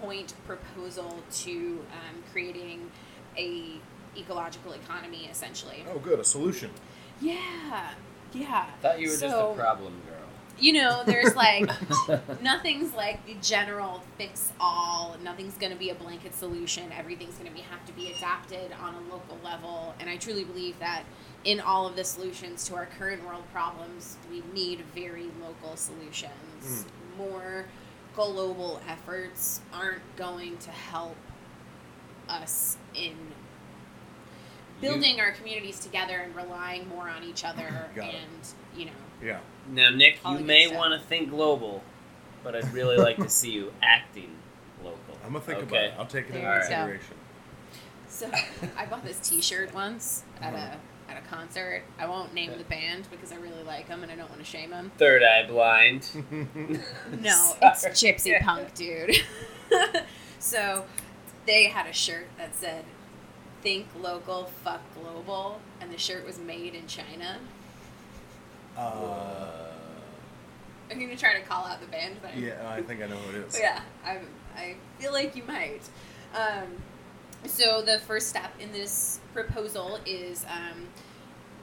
point proposal to um, creating a ecological economy essentially. Oh, good. A solution. Yeah. Yeah. Thought you were just a problem girl. you know, there's like (laughs) nothing's like the general fix all. Nothing's going to be a blanket solution. Everything's going to be have to be adapted on a local level. And I truly believe that in all of the solutions to our current world problems, we need very local solutions. Hmm. More global efforts aren't going to help us in building our communities together and relying more on each other (laughs) Got it. and you know Yeah. Now, Nick, you may want to think global, but I'd really like to see you (laughs) acting local. I'm gonna think about it. I'll take it There into you go. consideration. So I bought this T-shirt once at uh-huh. a at a concert. I won't name the band because I really like them and I don't want to shame them. Third eye blind. (laughs) No, it's (laughs) Sorry. Gypsy Punk, dude. (laughs) so they had a shirt that said "Think local, fuck global," and the shirt was made in China. Uh, I'm gonna try to call out the band, but yeah, I think I know who it is. Yeah, I I feel like you might. Um, So the first step in this proposal is um,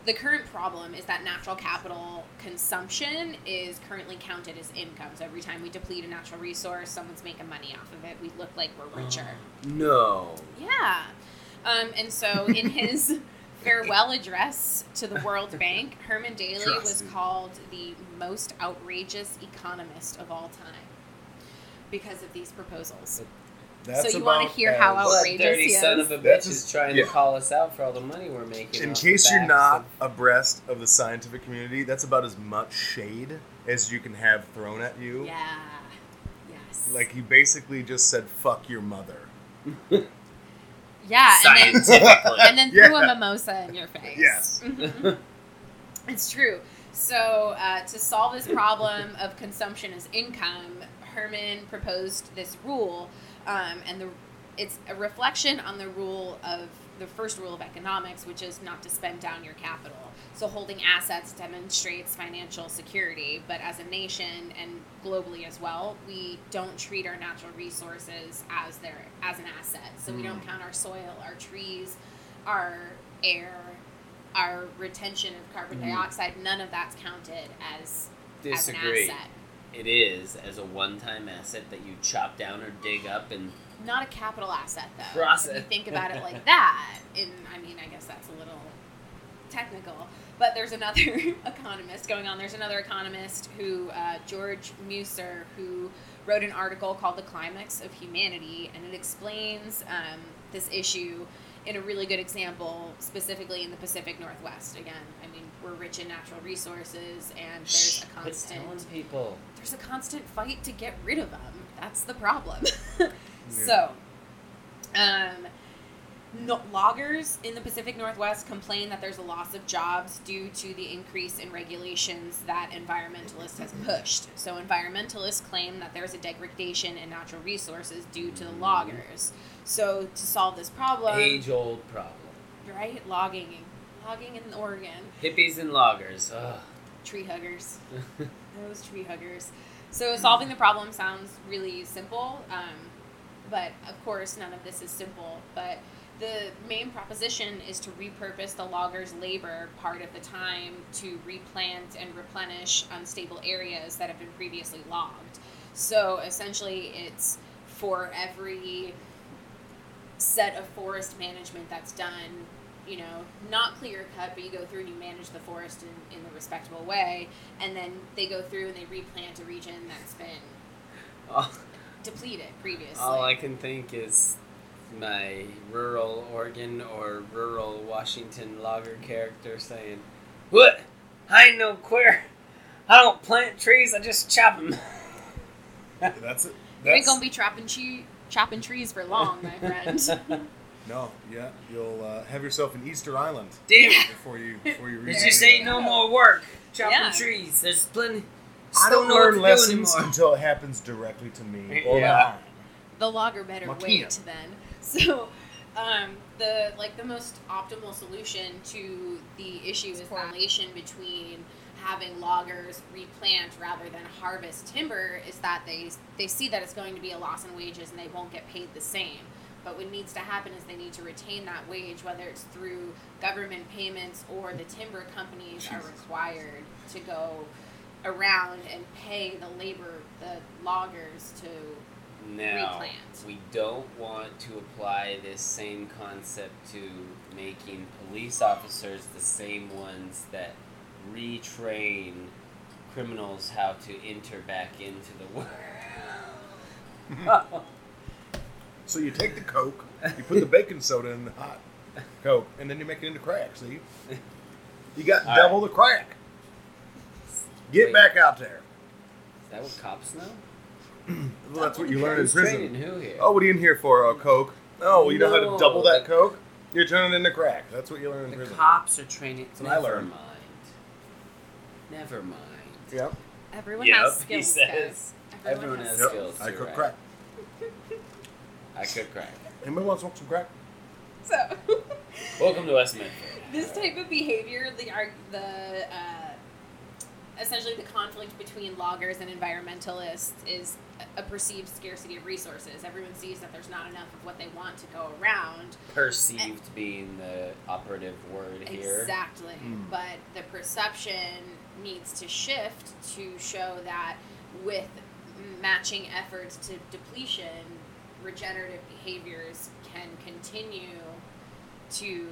the current problem is that natural capital consumption is currently counted as income. So every time we deplete a natural resource, someone's making money off of it. We look like we're richer. No. Yeah. Um, and so in his (laughs) farewell address to the World Bank, Herman Daly Trust was me. called the most outrageous economist of all time because of these proposals. That's So you wanna hear how as- outra- outrageous dirty he son of a bitch That's is just- trying yeah. to call us out for all the money we're making? In off case you're backs not of- abreast of the scientific community, that's about as much shade as you can have thrown at you. Yeah. Yes. Like he basically just said, "Fuck your mother." (laughs) yeah, and then, scientifically. (laughs) and then threw a Yeah. mimosa in your face. Yes. Mhm. (laughs) it's true. So, uh, to solve this problem of consumption as income, Herman proposed this rule, um, and the it's a reflection on the rule of the first rule of economics, which is not to spend down your capital. So, holding assets demonstrates financial security, but as a nation and globally as well, we don't treat our natural resources as their as an asset. So we don't count our soil, our trees, our air, our retention of carbon dioxide. None of that's counted as Disagree. as an asset. It is as a one-time asset that you chop down or dig up and Not a capital asset though. Process. If you think about it like (laughs) that, and I mean, I guess that's a little technical. But there's another (laughs) economist going on. There's another economist who, uh, George Musser, who wrote an article called "The Climax of Humanity," and it explains um, this issue in a really good example, specifically in the Pacific Northwest. Again, I mean, we're rich in natural resources, and there's a quit constant telling people. there's a constant fight to get rid of them. That's the problem. (laughs) So, um, no, loggers in the Pacific Northwest complain that there's a loss of jobs due to the increase in regulations that environmentalists has pushed. So, environmentalists claim that there's a degradation in natural resources due to the loggers. So, to solve this problem, Age-old problem. right? Logging, logging in Oregon Hippies and loggers. Ugh. tree huggers. (laughs) Those tree huggers. So solving the problem sounds really simple, um, but of course none of this is simple. But the main proposition is to repurpose the loggers' labor part of the time to replant and replenish unstable areas that have been previously logged. So essentially, it's for every set of forest management that's done you know, not clear cut, but you go through and you manage the forest in, in the respectable way, and then they go through and they replant a region that's been all, depleted previously. all I can think is my rural Oregon or rural Washington logger character saying, "What? I ain't no queer. I don't plant trees. I just chop them." That's it. you ain't That's, gonna be chopping tree, chopping trees for long, my friend. (laughs) no, yeah, you'll uh, have yourself an Easter Island Damn it! before you before you reach. It just you ain't no more work chopping Yeah. trees. There's plenty. I don't know what learn to do lessons anymore. until it happens directly to me. Or Yeah. mine. the logger better Marquina. wait then. (laughs) So, um, the like the most optimal solution to the issue is correlation between having loggers replant rather than harvest timber is that they they see that it's going to be a loss in wages and they won't get paid the same. But what needs to happen is they need to retain that wage, whether it's through government payments or the timber companies are required to go around and pay the labor, the loggers to Now, replant. we don't want to apply this same concept to making police officers the same ones that retrain criminals how to enter back into the world. Mm-hmm. (laughs) So you take the Coke, you put the baking soda in the hot Coke, and then you make it into crack. See, you got All double the crack. Get Wait. back out there. Is that what cops know? (clears throat) Well, that's what you learn in prison. training who here? Oh, what are you in here for? Uh, Coke. Oh, well, you know how to double that the- Coke? You're turning it into crack. That's what you learn in the prison. cops are training. That's what I Never learned. mind. Never mind. Yep. Everyone Yep, has he skills, says. guys. Everyone has Yep. skills. I cook right. crack. I cook crack. Anybody want to smoke some crack? So, (laughs) Welcome to West Medford. this type of behavior, the arg- the uh, essentially the conflict between loggers and environmentalists is a perceived scarcity of resources. Everyone sees that there's not enough of what they want to go around. Perceived being the operative word here. Exactly. Mm. But the perception needs to shift to show that with matching efforts to depletion, regenerative behaviors can continue to,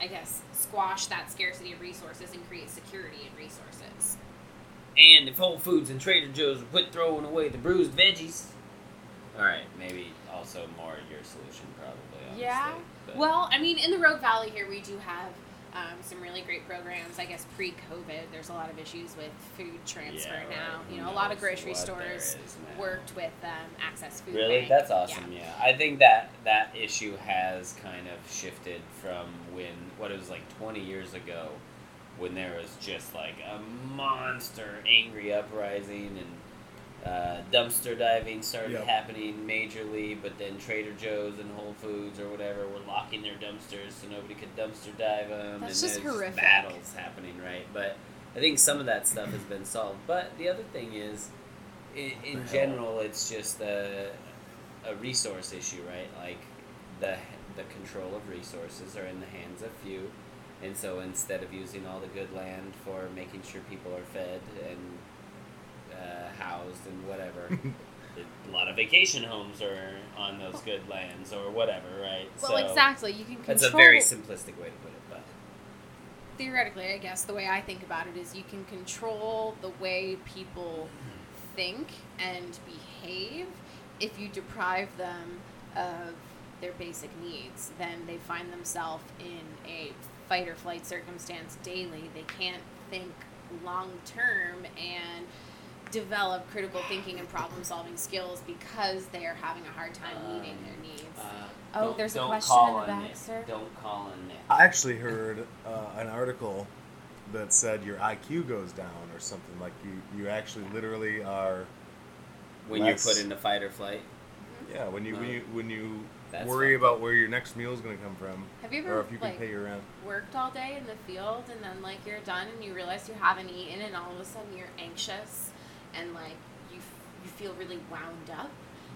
I guess, squash that scarcity of resources and create security in resources. And if Whole Foods and Trader Joe's would quit throwing away the bruised veggies. All right, maybe also more your solution, probably. Honestly, Yeah. but- Well, I mean, in the Rogue Valley here, we do have um, some really great programs. I guess pre-COVID, there's a lot of issues with food transfer Yeah, now. Who You know, a lot of grocery stores worked with um, Access Food Really, Bank. that's awesome. Yeah. I think that that issue has kind of shifted from when what it was like 20 years ago, when there was just like a monster angry uprising and uh, dumpster diving started Yep. happening majorly, but then Trader Joe's and Whole Foods or whatever were locking their dumpsters so nobody could dumpster dive them. That's and just there's horrific. battles happening, right? But I think some of that stuff has been solved. But the other thing is, in, in general, it's just a, a resource issue, right? Like the the control of resources are in the hands of few, and so instead of using all the good land for making sure people are fed and housed and whatever. (laughs) A lot of vacation homes are on those good lands or whatever, right? Well, so exactly. You can control. That's a very simplistic way to put it, but theoretically, I guess the way I think about it is you can control the way people think and behave if you deprive them of their basic needs. Then they find themselves in a fight or flight circumstance daily. They can't think long term and develop critical thinking and problem solving skills because they are having a hard time meeting their needs. uh, Oh, don't- there's a don't question call in the back, Nick. sir. Don't call on Nick. I actually heard uh, an article that said your IQ goes down or something like you you actually literally are when less- you're put into fight or flight. yeah when you when you when you That's worry fucked about where your next meal is going to come from Have you or if you can like pay your rent. worked all day in the field and then like you're done and you realize you haven't eaten and all of a sudden you're anxious and like you f- you feel really wound up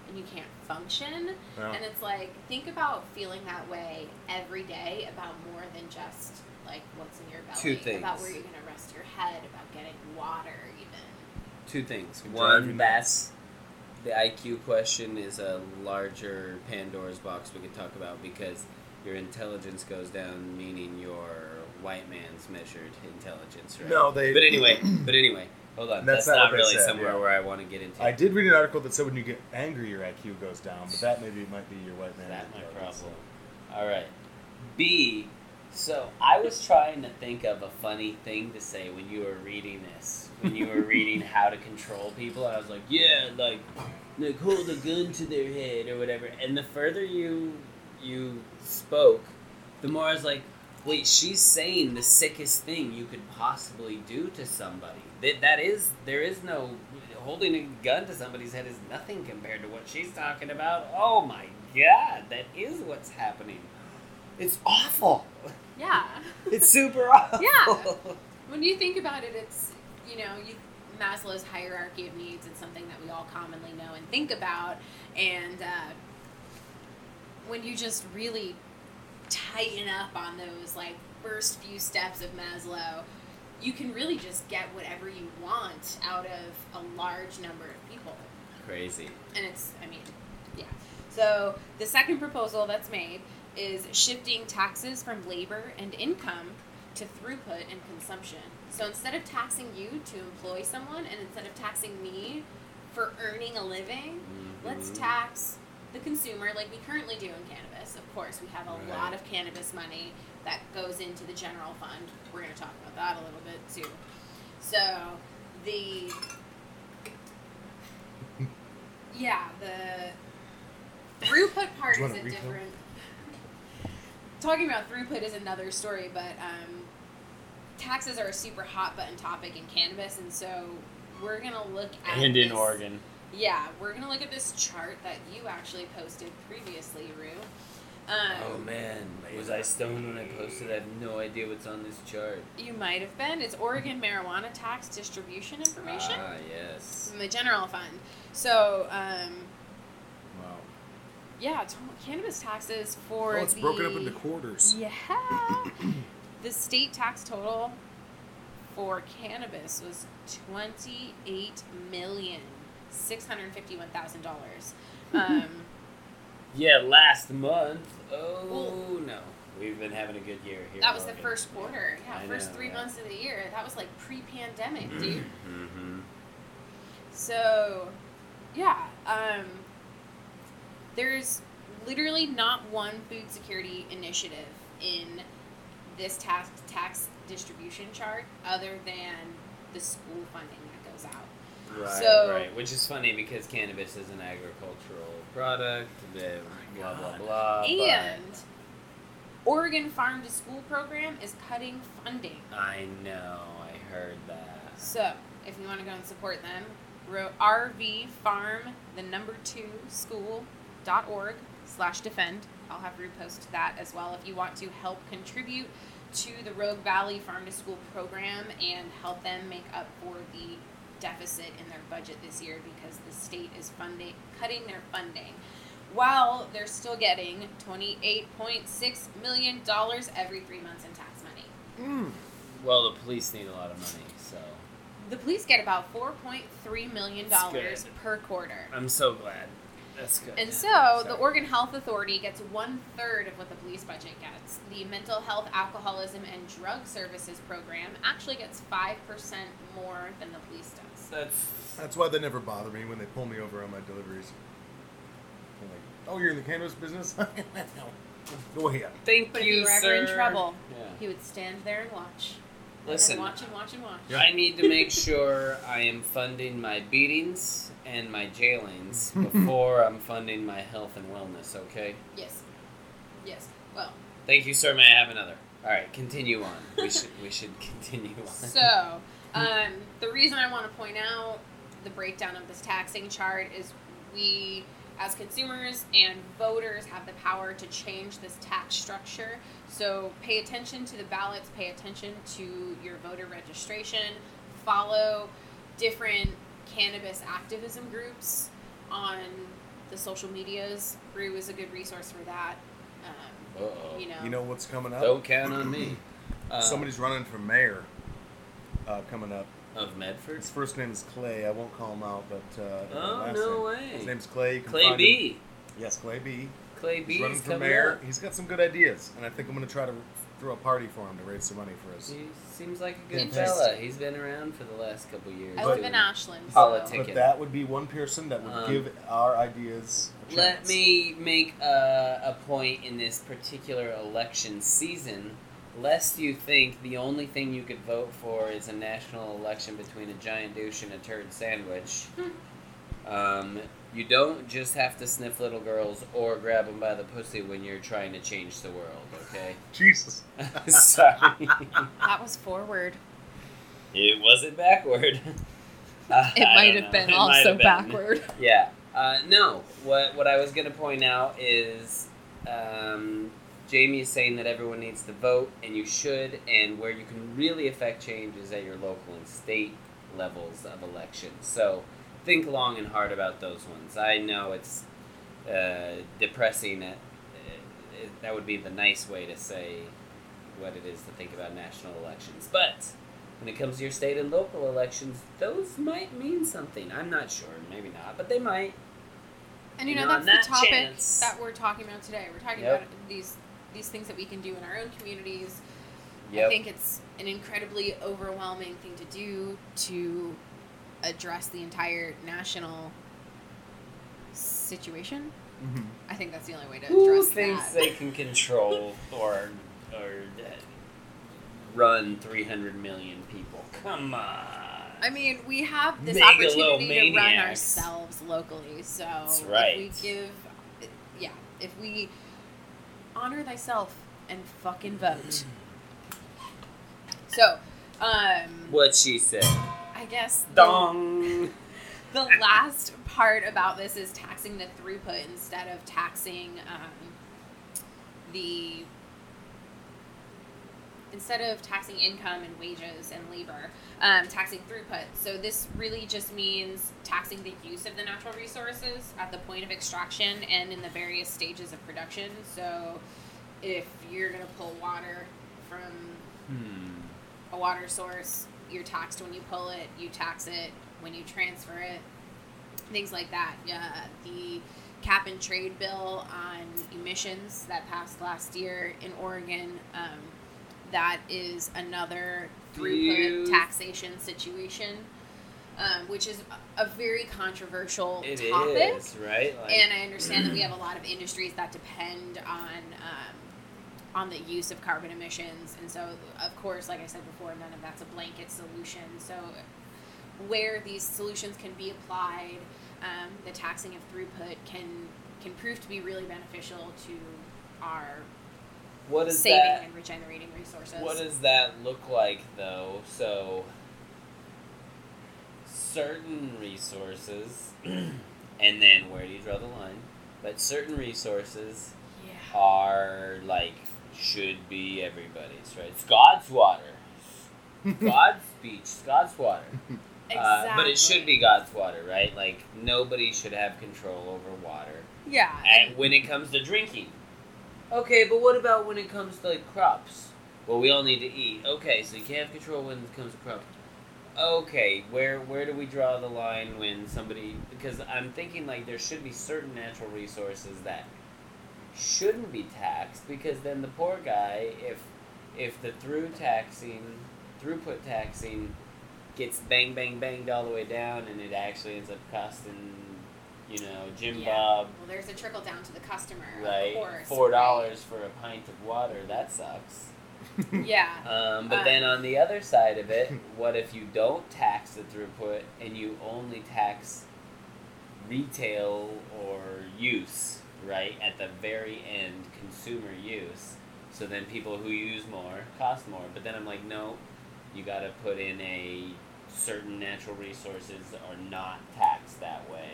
and you can't function Yeah. and it's like think about feeling that way every day about more than just like what's in your belly Two about where you're gonna rest your head about getting water even Two things. Can drive you One, nuts. that's the IQ question is a larger Pandora's box we could talk about because your intelligence goes down, meaning your white man's measured intelligence, right? No, they. But anyway, but anyway, hold on. That's That's, not not, really said, somewhere yeah. where I want to get into. I did read an article that said when you get angry, your IQ goes down, but that maybe might be your white man. That my problem. All right. B. So I was trying to think of a funny thing to say when you were reading this. When you were reading (laughs) how to control people, I was like, yeah, like, like hold a gun to their head or whatever. And the further you you spoke, the more I was like, wait, she's saying the sickest thing you could possibly do to somebody. That that is there is no holding a gun to somebody's head is nothing compared to what she's talking about. Oh my god, that is what's happening. It's awful. yeah (laughs) It's super (laughs) awful. Yeah. when you think about it, it's you know you, Maslow's hierarchy of needs It's something that we all commonly know and think about, and uh, when you just really tighten up on those like first few steps of Maslow, you can really just get whatever you want out of a large number of people Crazy. and it's i mean yeah so the second proposal that's made is shifting taxes from labor and income to throughput and consumption so instead of taxing you to employ someone and instead of taxing me for earning a living let's Mhm. tax the consumer like we currently do in cannabis of course we have a Right. lot of cannabis money that goes into the general fund we're going to talk about that a little bit too so the yeah the throughput part is a a refill? different talking about throughput is another story but um, taxes are a super hot button topic in cannabis and so we're going to look at And in this- Oregon. yeah, we're gonna look at this chart that you actually posted previously, Rue. Um, Oh man, was I stoned when I posted? I have no idea what's on this chart. You might have been. It's Oregon marijuana tax distribution information Ah, yes. from the general fund. So, um, Wow. yeah, t- cannabis taxes for Oh, it's the, broken up into quarters. Yeah. the state tax total for cannabis was twenty eight million six hundred fifty one thousand dollars. Um, Yeah, last month. Oh Well- no, we've been having a good year here. that was the first quarter. Yeah, I first know, three yeah. months of the year. That was like pre pandemic, dude. Mm-hmm. So, yeah, um, there's literally not one food security initiative in this tax tax distribution chart other than the school funding that goes out. Right, So- right. Which is funny because cannabis is an agricultural product. Blah blah blah. blah and Oregon Farm to School program is cutting funding. I know. I heard that. So, if you want to go and support them, ro- RV Farm, the number two school.org slash defend. I'll have repost that as well if you want to help contribute to the Rogue Valley Farm to School program and help them make up for the deficit in their budget this year because the state is funding cutting their funding while they're still getting $28.6 million every three months in tax money. Mm. Well, the police need a lot of money, so The police get about four point three million dollars per quarter. I'm so glad. That's good. And so the Oregon Health Authority gets one third of what the police budget gets. The Mental Health, Alcoholism, and Drug Services program actually gets five percent more than the police does. That's That's why they never bother me when they pull me over on my deliveries. They're like, oh, you're in the cannabis business? (laughs) Go ahead. thank But if you, you were ever sir. in trouble, Yeah. he would stand there and watch. Listen, And watch and watch and watch. Yeah. I need to make sure I am funding my beatings and my jailings (laughs) before I'm funding my health and wellness. Okay. Yes. Yes. Well, Thank you, sir. May I have another? All right, continue on. We should we should continue on. So, (laughs) um, the reason I want to point out the breakdown of this taxing chart is we, as consumers and voters, have the power to change this tax structure. So, pay attention to the ballots, pay attention to your voter registration, follow different cannabis activism groups on the social medias. Brew is a good resource for that. Um, you know, You know what's coming up? Don't count on me. Uh, Somebody's running for mayor uh, coming up. Of Medford. His first name is Clay. I won't call him out, but uh, Oh last no name. way. His name's Clay. You can Clay find him- B. Yes, Clay B. Clay B He's running for mayor. up. He's got some good ideas, and I think I'm going to try to throw a party for him to raise some money for us. He seems like a good Interesting. fella. He's been around for the last couple years. I live in Ashland. So. Politic. But that would be one person that would Um, give our ideas. A Let me make a, a point in this particular election season, lest you think the only thing you could vote for is a national election between a giant douche and a turd sandwich. um, you don't just have to sniff little girls or grab them by the pussy when you're trying to change the world, okay? (laughs) Jesus. (laughs) Sorry. That was forward. it wasn't backward. Uh, (laughs) It I might have know. been It also have been. backward. Yeah. Uh, no. What what I was gonna point out is um, Jamie is saying that everyone needs to vote, and you should. And where you can really affect change is at your local and state levels of elections. So think long and hard about those ones. I know it's uh, depressing. That uh, that would be the nice way to say what it is to think about national elections, but. When it comes to your state and local elections, those might mean something. I'm not sure, maybe not, but they might. And you know, on that's that the topic chance- that we're talking about today. We're talking Yep. about these these things that we can do in our own communities. I think it's an incredibly overwhelming thing to do to address the entire national situation. Mhm. I think that's the only way to Who address thinks that. they can control (laughs) or or uh, run 300 million people? Come on. I mean, we have this opportunity to run ourselves locally. So That's if right. we give, yeah, if we honor thyself and fucking vote. So, um, What she said. I guess the, Dong. the last part about this is taxing the throughput instead of taxing um, the instead of taxing income and wages and labor, um, taxing throughput. So this really just means taxing the use of the natural resources at the point of extraction and in the various stages of production. So if you're going to pull water from Hmm. a water source, you're taxed when you pull it, you tax it when you transfer it, things like that. Yeah, the cap and trade bill on emissions that passed last year in Oregon, um, that is another throughput taxation situation, um, which is a a very controversial It topic. is right. Like, And I understand that we (clears throat) have a lot of industries that depend on um, on the use of carbon emissions, and so of course, like I said before, none of that's a blanket solution. So where these solutions can be applied, um, the taxing of throughput can can prove to be really beneficial to our what is saving that? and regenerating resources. What does that look like, though? So, certain resources, (clears throat) and then where do you draw the line? But certain resources yeah. are like should be everybody's, right? It's God's water, God's (laughs) beach, God's water. (laughs) Uh, but it should be God's water, right? Like nobody should have control over water. Yeah. And when it comes to drinking. Okay, but what about when it comes to like crops? Well, we all need to eat. Okay, so you can't have control when it comes to crops. Okay, where where do we draw the line when somebody? Because I'm thinking like there should be certain natural resources that shouldn't be taxed because then the poor guy, if if the through taxing, throughput taxing, gets bang bang banged all the way down, and it actually ends up costing, you know, Jim Yeah. Bob well, there's a trickle down to the customer, right? of course. Four right? dollars for a pint of water. That sucks. (laughs) Yeah. Um, but Uh, then on the other side of it, what if you don't tax the throughput and you only tax retail or use, right? At the very end, consumer use. So then people who use more cost more. But then I'm like, no, you got to put in a certain natural resources are not taxed that way.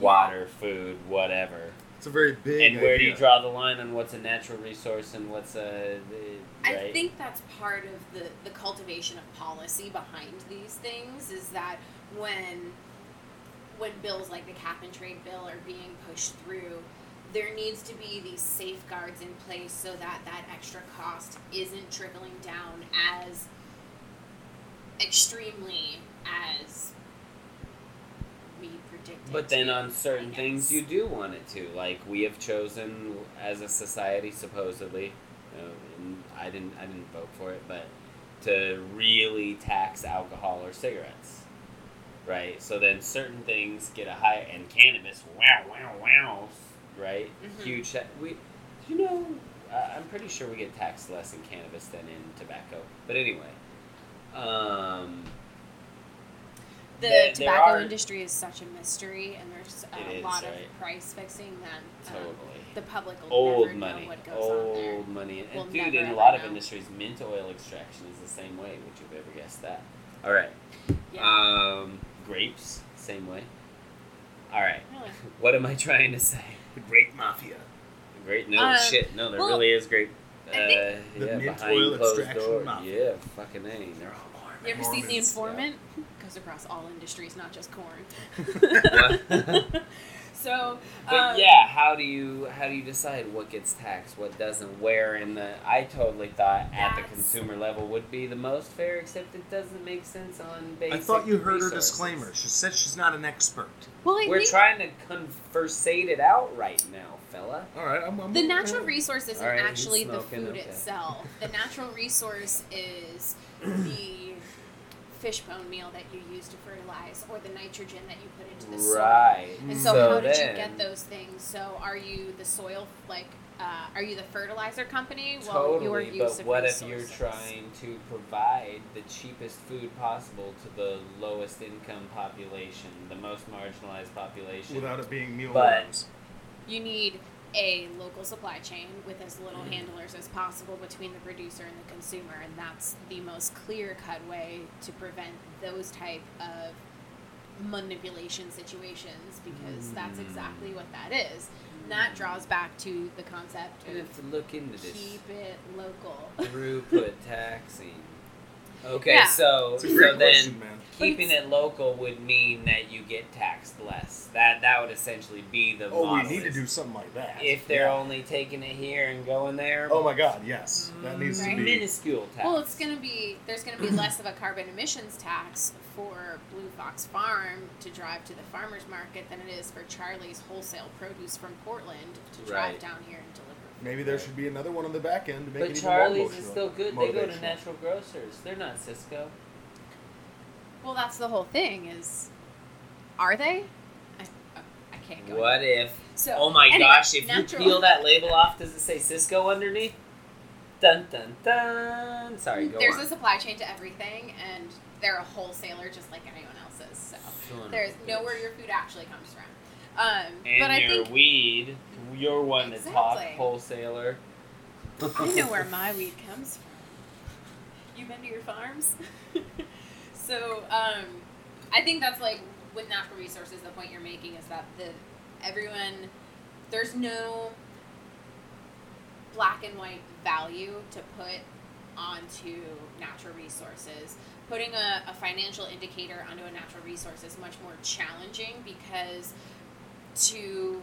Water, food, whatever. It's a very big. And where do you draw the line on what's a natural resource and what's a the, right? I think that's part of the, the cultivation of policy behind these things is that when when bills like the cap and trade bill are being pushed through, there needs to be these safeguards in place so that that extra cost isn't trickling down as extremely as But then on certain things you do want it to. Like we have chosen as a society supposedly, uh, and I didn't I didn't vote for it, but to really tax alcohol or cigarettes. Right? So then certain things get a higher and cannabis, wow wow wow, right? Mhm. Huge ta- we you know uh, I'm pretty sure we get taxed less in cannabis than in tobacco. But anyway, um the there- there tobacco are- industry is such a mystery, and there's a It is, lot right. of price fixing that um, totally. the public will old never money, know what goes on there. old money, and We'll dude, in a ever lot of industries, mint oil extraction is the same way. Would you have ever guessed that? All right. Yeah. Um, grapes, same way. All right. Really? (laughs) What am I trying to say? the Great Mafia? Great? No Um, shit. No, there well, really is grape. Uh, I think- The yeah, mint behind oil closed extraction doors. mafia. Yeah, fucking a. They're all more. You ever seen The Mormons, Informant? Goes across all industries, not just corn. (laughs) So, But um, yeah, how do you how do you decide what gets taxed, what doesn't? Where in the I totally thought at the consumer level would be the most fair, except it doesn't make sense on basic. I thought you heard her disclaimer. She said she's not an expert. Well, I We're think trying to conversate it out right now, fella. All right, I'm. I'm the natural resource isn't All right, he's actually the food okay. itself. The natural resource is (clears throat) the fish bone meal that you use to fertilize, or the nitrogen that you put into the soil. Right. And so, So how did you get those things? So, are you the soil like? Uh, are you the fertilizer company? your Totally, use but of what if you're trying to provide the cheapest food possible to the lowest income population, the most marginalized population? Without it being But- mealworms. You need a local supply chain with as little Mm. handlers as possible between the producer and the consumer, and that's the most clear-cut way to prevent those type of manipulation situations because that's Mm. exactly what that is. And that draws back to the concept We of have to look into this keep it local. throughput taxing. (laughs) Okay, Yeah. so so great then question, man. Keeping it local would mean that you get taxed less. That that would essentially be the Oh, we need to do something like that. if they're Yeah. only taking it here and going there. Oh my God, yes, that mm, needs Right. to be. minuscule tax. Well, it's going to be there's going to be less of a carbon emissions tax for Blue Fox Farm to drive to the farmers market than it is for Charlie's wholesale produce from Portland to drive Right. down here and deliver. Maybe there should be another one on the back end to make But it Charlie's even more is still good. They go to natural grocers. They're not Sysco. Well, that's the whole thing. Is are they? I, I can't go. What if? So, Oh my anyway, gosh! If natural- you peel that label off, does it say Sysco underneath? Dun dun dun. Sorry, go There's on. a supply chain to everything, and they're a wholesaler just like anyone else is. So Son there's a know where your food actually comes from. Um, And but I your think weed, you're one to talk wholesaler. I know where (laughs) my weed comes from. You been to your farms? (laughs) so, um, I think that's like with natural resources. The point you're making is that the everyone there's no black and white value to put onto natural resources. Putting a, a financial indicator onto a natural resource is much more challenging because to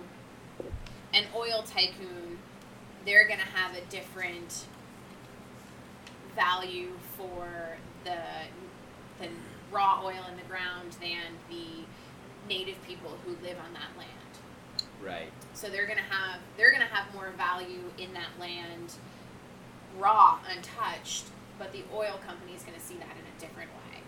an oil tycoon, they're going to have a different value for the the raw oil in the ground than the native people who live on that land. Right. So they're gonna have they're gonna have more value in that land, raw, untouched. But the oil company is gonna see that in a different way.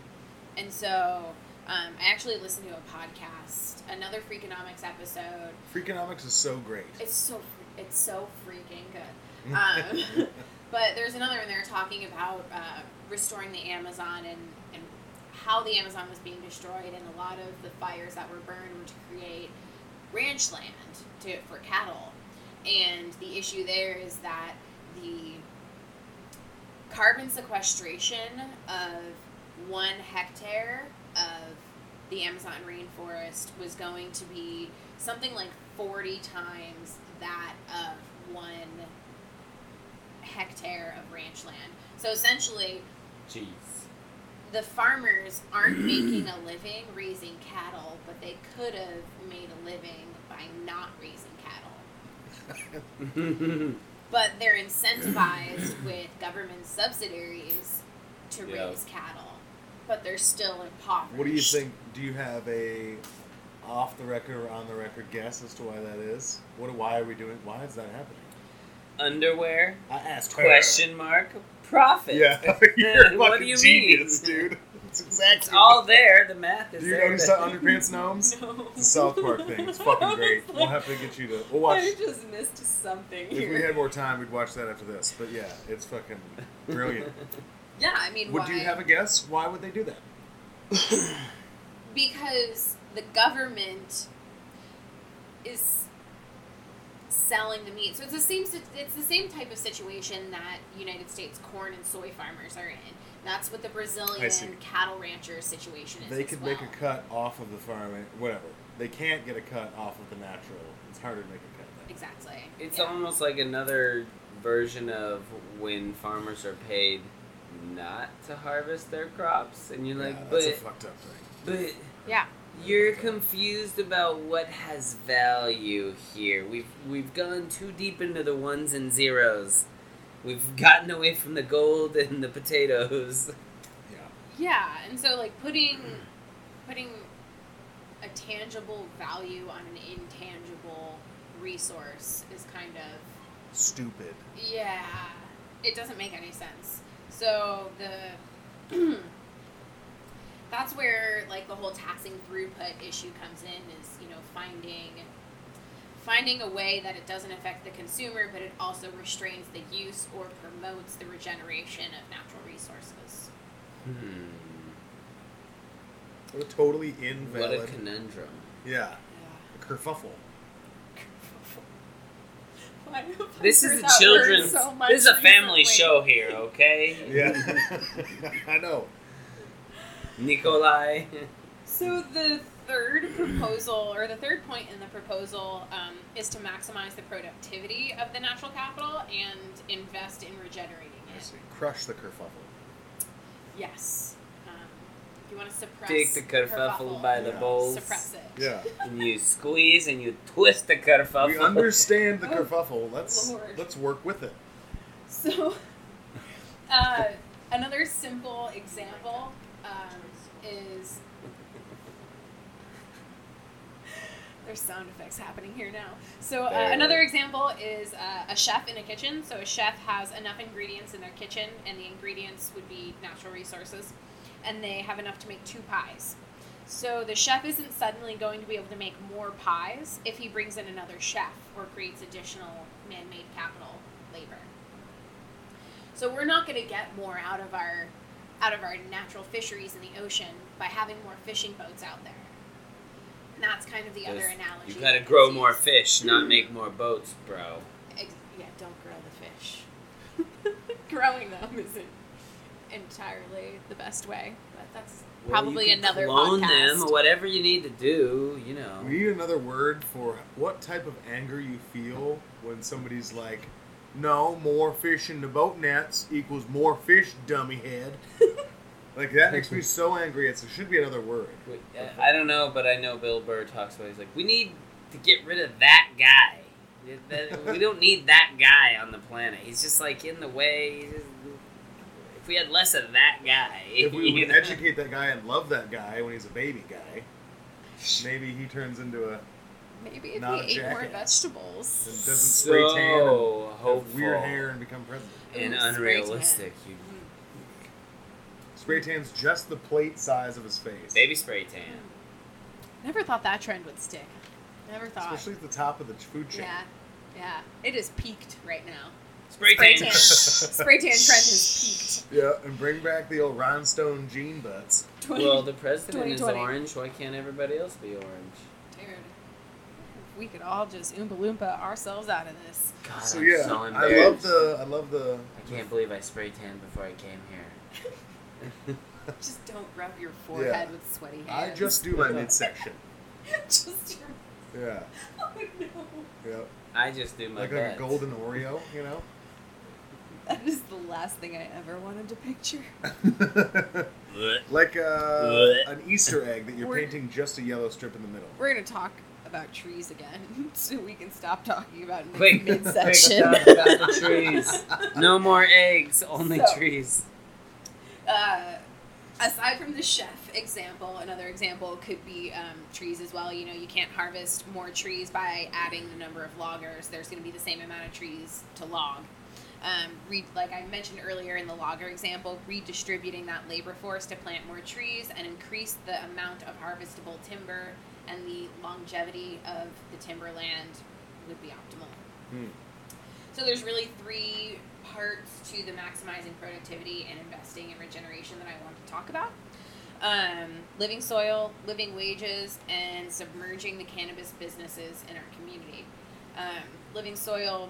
And so um, I actually listened to a podcast, another Freakonomics episode. Freakonomics is so great. It's so it's so freaking good. (laughs) Um, (laughs) but there's another one there talking about uh, restoring the Amazon and, and how the Amazon was being destroyed, and a lot of the fires that were burned were to create ranch land to for cattle. And the issue there is that the carbon sequestration of one hectare of the Amazon rainforest was going to be something like 40 times that of one hectare of ranch land. So essentially, Jeez. The farmers aren't making a living raising cattle, but they could have made a living by not raising cattle. (laughs) But they're incentivized with government subsidies to Yeah. raise cattle, but they're still impoverished. What do you think? Do you have a off the record or on the record guess as to why that is? What? Why are we doing? Why is that happening? Underwear? I asked her. Question mark. Profit. Yeah, (laughs) (laughs) you're a What do you genius, mean? dude. It's exactly. It's all there. The math is Do you there. notice that underpants gnomes? (laughs) No. It's a South Park thing. It's fucking great. We'll have to get you to. We'll watch. I just missed something If we had more time, we'd watch that after this. But yeah, it's fucking brilliant. Yeah, I mean, Would why? you have a guess? Why would they do that? (coughs) because the government is selling the meat. So it's the same. It's the same type of situation that United States corn and soy farmers are in. That's what the Brazilian cattle rancher situation is. They as could well. make a cut off of the farm, whatever. They can't get a cut off of the natural. It's harder to make a cut. Then. Exactly. It's yeah. almost like another version of when farmers are paid not to harvest their crops, and you're like, yeah, but a fucked up thing. but Yeah. You're confused about what has value here. We've we've gone too deep into the ones and zeros. We've gotten away from the gold and the potatoes. Yeah. Yeah, and so like putting putting a tangible value on an intangible resource is kind of Stupid. yeah, it doesn't make any sense. So the (clears throat) that's where like the whole taxing throughput issue comes in is you know finding finding a way that it doesn't affect the consumer but it also restrains the use or promotes the regeneration of natural resources. Hmm. What a totally What invalid. a conundrum. yeah. (laughs) A kerfuffle. Why have I This is a children's. so this is a family recently? show here, okay? Yeah. (laughs) I know. Nikolai. So the third proposal, or the third point in the proposal, um, is to maximize the productivity of the natural capital and invest in regenerating I it. see. Crush the kerfuffle. Yes. Um, you want to suppress. Take the kerfuffle by the Yeah. balls. Suppress it. Yeah. (laughs) And you squeeze and you twist the kerfuffle. we understand the Oh, kerfuffle. Let's Lord. let's work with it. So, (laughs) uh, another simple example um, is there's sound effects happening here now. So uh, another example is uh, a chef in a kitchen. So a chef has enough ingredients in their kitchen, and the ingredients would be natural resources, and they have enough to make two pies. So the chef isn't suddenly going to be able to make more pies if he brings in another chef or creates additional man-made capital labor. So we're not going to get more out of our out of our natural fisheries in the ocean by having more fishing boats out there. And that's kind of the other analogy. You gotta grow gets more fish, not make more boats, bro. Ex- yeah, don't grow the fish. (laughs) Growing them isn't entirely the best way, but that's Well, probably you can another clone podcast. them, whatever you need to do. You know. We need another word for what type of anger you feel when somebody's like, "No, more fish in the boat nets equals more fish, dummy head." (laughs) like that makes me so angry. It's, it should be another word. We- uh, I don't know, but I know Bill Burr talks about. He's like, we need to get rid of that guy. We (laughs) don't need that guy on the planet. He's just like in the way. Just- If we had less of that guy, If we (laughs) would know? educate that guy and love that guy when he's a baby guy, maybe he turns into a Maybe if Not we a ate more vegetables. and doesn't spray tan and so have hopeful weird hair and become president. and Ooh, spray unrealistic. You Spray tan's just the plate size of his face. baby spray tan. Hmm. Never thought that trend would stick. Never thought. Especially at the top of the food chain. yeah, yeah. It is peaked right now. Spray, Spray tan. tan. Spray tan trend has peaked. Yeah, and bring back the old rhinestone jean butts. well, the president is orange. Why can't everybody else be orange? Dude, if we could all just oompa loompa ourselves out of this. God, So I'm yeah, so I love the I love the I can't believe I spray tan before I came here. (laughs) Just don't rub your forehead Yeah. with sweaty hair. I just do my midsection. (laughs) just your. Yeah, (laughs) Oh no. yeah, I just do my like like a golden Oreo, you know. That is the last thing I ever wanted to picture. like uh, an Easter egg that you're We're- painting just a yellow strip in the middle. We're gonna talk about trees again, (laughs) so we can stop talking about Quick, mid quick, midsection. talk about the trees. No more eggs, only So- trees. uh, aside from the chef example, another example could be um, trees as well. You know, you can't harvest more trees by adding the number of loggers. There's going to be the same amount of trees to log. Um, re- like I mentioned earlier in the logger example, redistributing that labor force to plant more trees and increase the amount of harvestable timber and the longevity of the timberland would be optimal. Hmm. So there's really three parts to the maximizing productivity and investing in regeneration that I want to talk about. Um, living soil, living wages, and submerging the cannabis businesses in our community. Um, living soil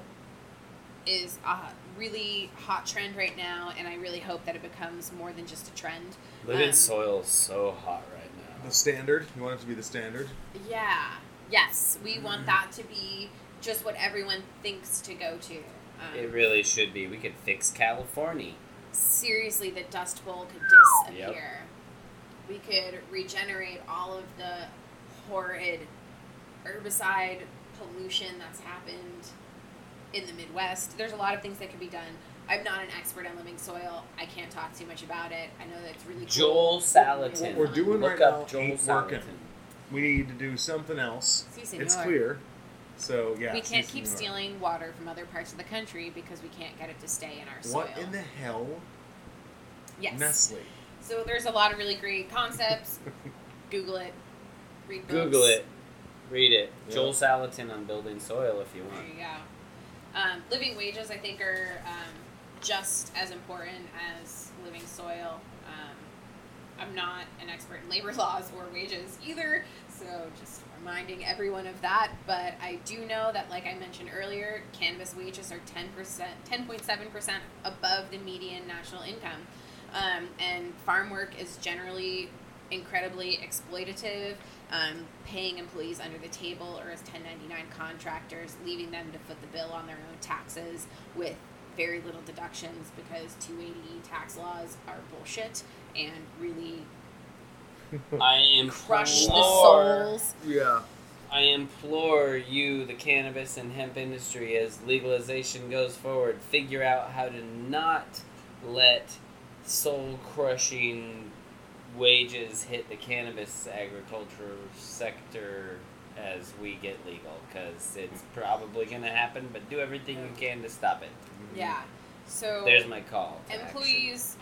is a really hot trend right now, and I really hope that it becomes more than just a trend. Living Um, soil is so hot right now. The standard. You want it to be the standard. Yeah. Yes, we want that to be just what everyone thinks to go to. Um, It really should be. We could fix California. seriously the dust bowl could disappear. We could regenerate all of the horrid herbicide pollution that's happened in the Midwest. There's a lot of things that could be done. I'm not an expert on living soil. I can't talk too much about it. I know that it's really cool. Joel Salatin. What we're doing Look right up now Joel ain't Salatin. working. We need to do something else. Si, It's clear. So yeah. we can't keep senor. stealing water from other parts of the country because we can't get it to stay in our soil. What in the hell, yes. Nestle? So there's a lot of really great concepts. (laughs) Google it. Read books. Google it. Read it. Yeah. Joel Salatin on building soil if you want. There want. you go. Um, living wages, I think, are um, just as important as living soil. Um, I'm not an expert in labor (laughs) laws or wages either, so just reminding everyone of that. But I do know that, like I mentioned earlier, cannabis wages are 10%, 10.7% above the median national income. Um, and farm work is generally incredibly exploitative um, paying employees under the table or as 1099 contractors, leaving them to foot the bill on their own taxes with very little deductions because 280 tax laws are bullshit and really I implore, crush the souls. Yeah. I implore you, the cannabis and hemp industry, as legalization goes forward, figure out how to not let soul crushing wages hit the cannabis agriculture sector as we get legal, because it's probably going to happen, but do everything you can to stop it. Yeah. So There's my call. to action. employees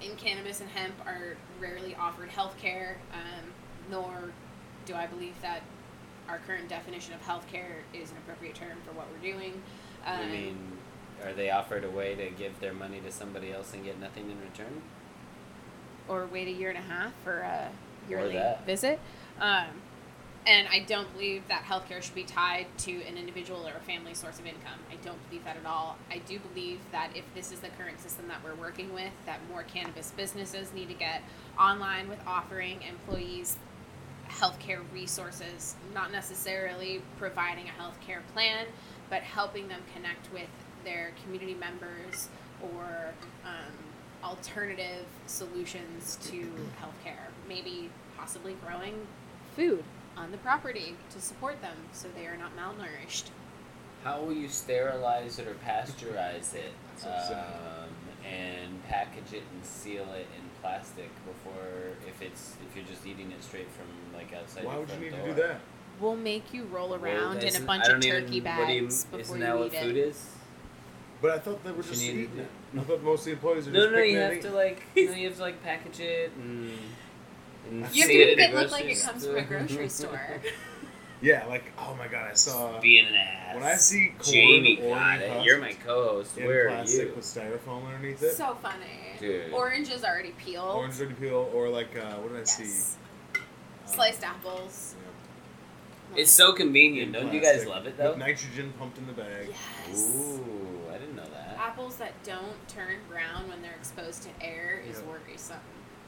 in cannabis and hemp are rarely offered health care, um, nor do I believe that our current definition of healthcare is an appropriate term for what we're doing. Um, I mean, are they offered a way to give their money to somebody else and get nothing in return? or wait a year and a half for a yearly visit. Um, and I don't believe that healthcare should be tied to an individual or a family source of income. I don't believe that at all. I do believe that if this is the current system that we're working with, that more cannabis businesses need to get online with offering employees healthcare resources, not necessarily providing a healthcare plan, but helping them connect with their community members or um, alternative solutions to healthcare. Maybe possibly growing food on the property to support them so they are not malnourished. How will you sterilize it or pasteurize it um, and package it and seal it in plastic before if it's if you're just eating it straight from like outside Why your would you front need door? to do that? We'll make you roll Well, around in a bunch of don't even- turkey you- bags before Isn't you that what eat food it. is? But I thought they were just eating it. it. I thought most of the employees are No, just no, you picking it have to eating- like no, (laughs) you have to like package it and. And You have seal to make it look like it comes from a grocery (laughs) store. Yeah, like oh my god, I saw Being an ass. when I see corn Jamie or got it. You're my co-host. in Where are plastic you, with styrofoam underneath it. so funny. dude? Orange is already peeled. Orange already peeled. or like uh, what did I yes. see? Um, Sliced apples. yeah. It's so In convenient. Don't you guys love it with though? nitrogen pumped in the bag. Yes. Ooh, I didn't know that. Apples that don't turn brown when they're exposed to air is worrisome.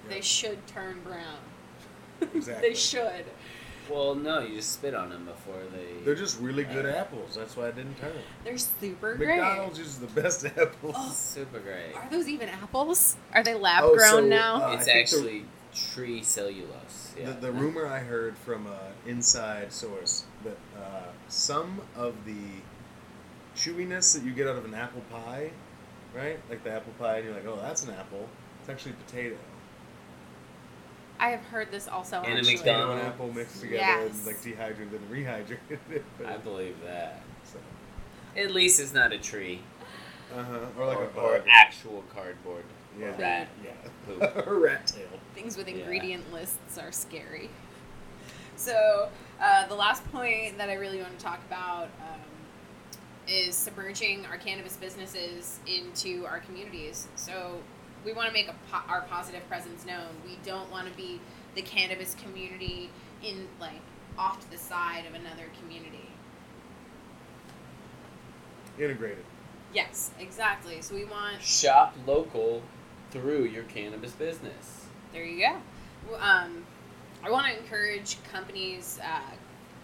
Yeah. They should turn brown. (laughs) Exactly. they should. Well, no, you just spit on them before they. They're just really good Uh, apples. That's why I didn't turn. They're super great. McDonald's uses the best apples. Oh. super great. Are those even apples? Are they lab Oh, grown so, now? uh, it's think the- actually tree cellulose. Yeah. The, the rumor I heard from an inside source that uh, some of the chewiness that you get out of an apple pie, right? Like the apple pie, and you're like, oh, that's an apple. It's actually potato. I have heard this also. And a actually. Potato and McDonald's. apple mixed together Yes. and like dehydrated and rehydrated. (laughs) I believe that. so, At least it's not a tree uh-huh. Or like or, a or actual cardboard. Yeah. Or rat. (laughs) Yeah. Poop. (laughs) or rat tail. Things with Yeah. ingredient lists are scary. So, uh, the last point that I really want to talk about um, is submerging our cannabis businesses into our communities. So, we want to make a po- our positive presence known. We don't want to be the cannabis community in like off to the side of another community. Integrated. Yes, exactly. So we want Shop local through your cannabis business. There you go. Um, I want to encourage companies, uh,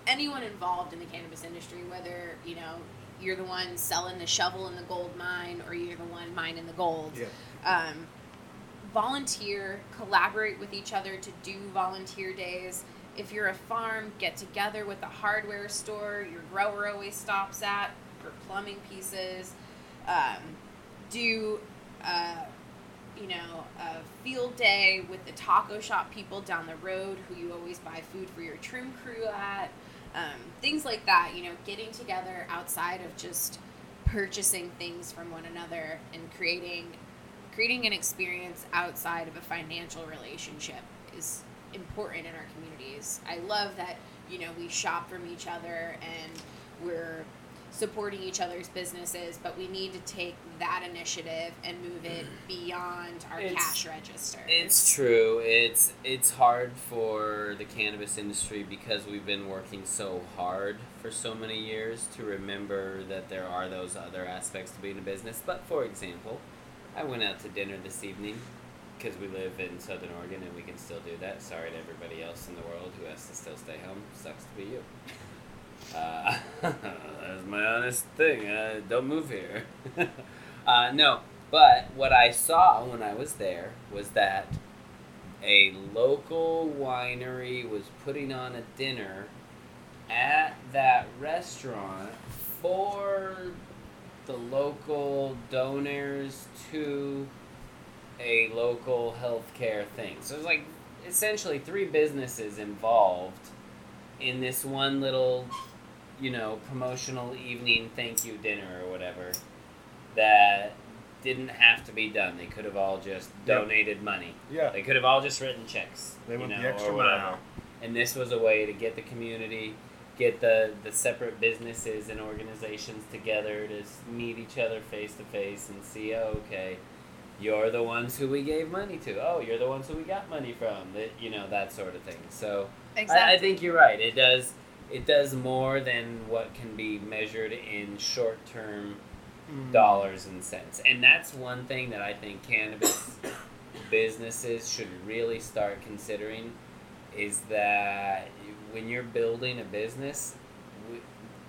anyone involved in the cannabis industry, whether you know you're the one selling the shovel in the gold mine or you're the one mining the gold. Yeah. Um, volunteer, collaborate with each other to do volunteer days. If you're a farm, get together with the hardware store your grower always stops at for plumbing pieces. Um, do, uh, you know, a field day with the taco shop people down the road who you always buy food for your trim crew at. Um, things like that, you know, getting together outside of just purchasing things from one another and creating creating an experience outside of a financial relationship is important in our communities. I love that, you know, we shop from each other and we're supporting each other's businesses, but we need to take that initiative and move it mm. beyond our It's- cash register. It's true. It's it's hard for the cannabis industry because we've been working so hard for so many years to remember that there are those other aspects to being a business. But for example, I went out to dinner this evening because we live in Southern Oregon and we can still do that. Sorry to everybody else in the world who has to still stay home. Sucks to be you. (laughs) Uh, (laughs) that's my honest thing. Uh, don't move here. (laughs) uh, no, but what I saw when I was there was that a local winery was putting on a dinner at that restaurant for the local donors to a local healthcare thing. So it's like essentially three businesses involved in this one little, you know, promotional evening thank you dinner or whatever that didn't have to be done. They could have all just Yeah. donated money. Yeah. They could have all just written checks. They went know, the extra mile. And this was a way to get the community, get the, the separate businesses and organizations together to meet each other face to face and see, oh, okay, you're the ones who we gave money to. Oh, you're the ones who we got money from. That you know that sort of thing. So I, I think you're right. It does it does more than what can be measured in short term mm. dollars and cents. And that's one thing that I think cannabis (coughs) businesses should really start considering is that when you're building a business,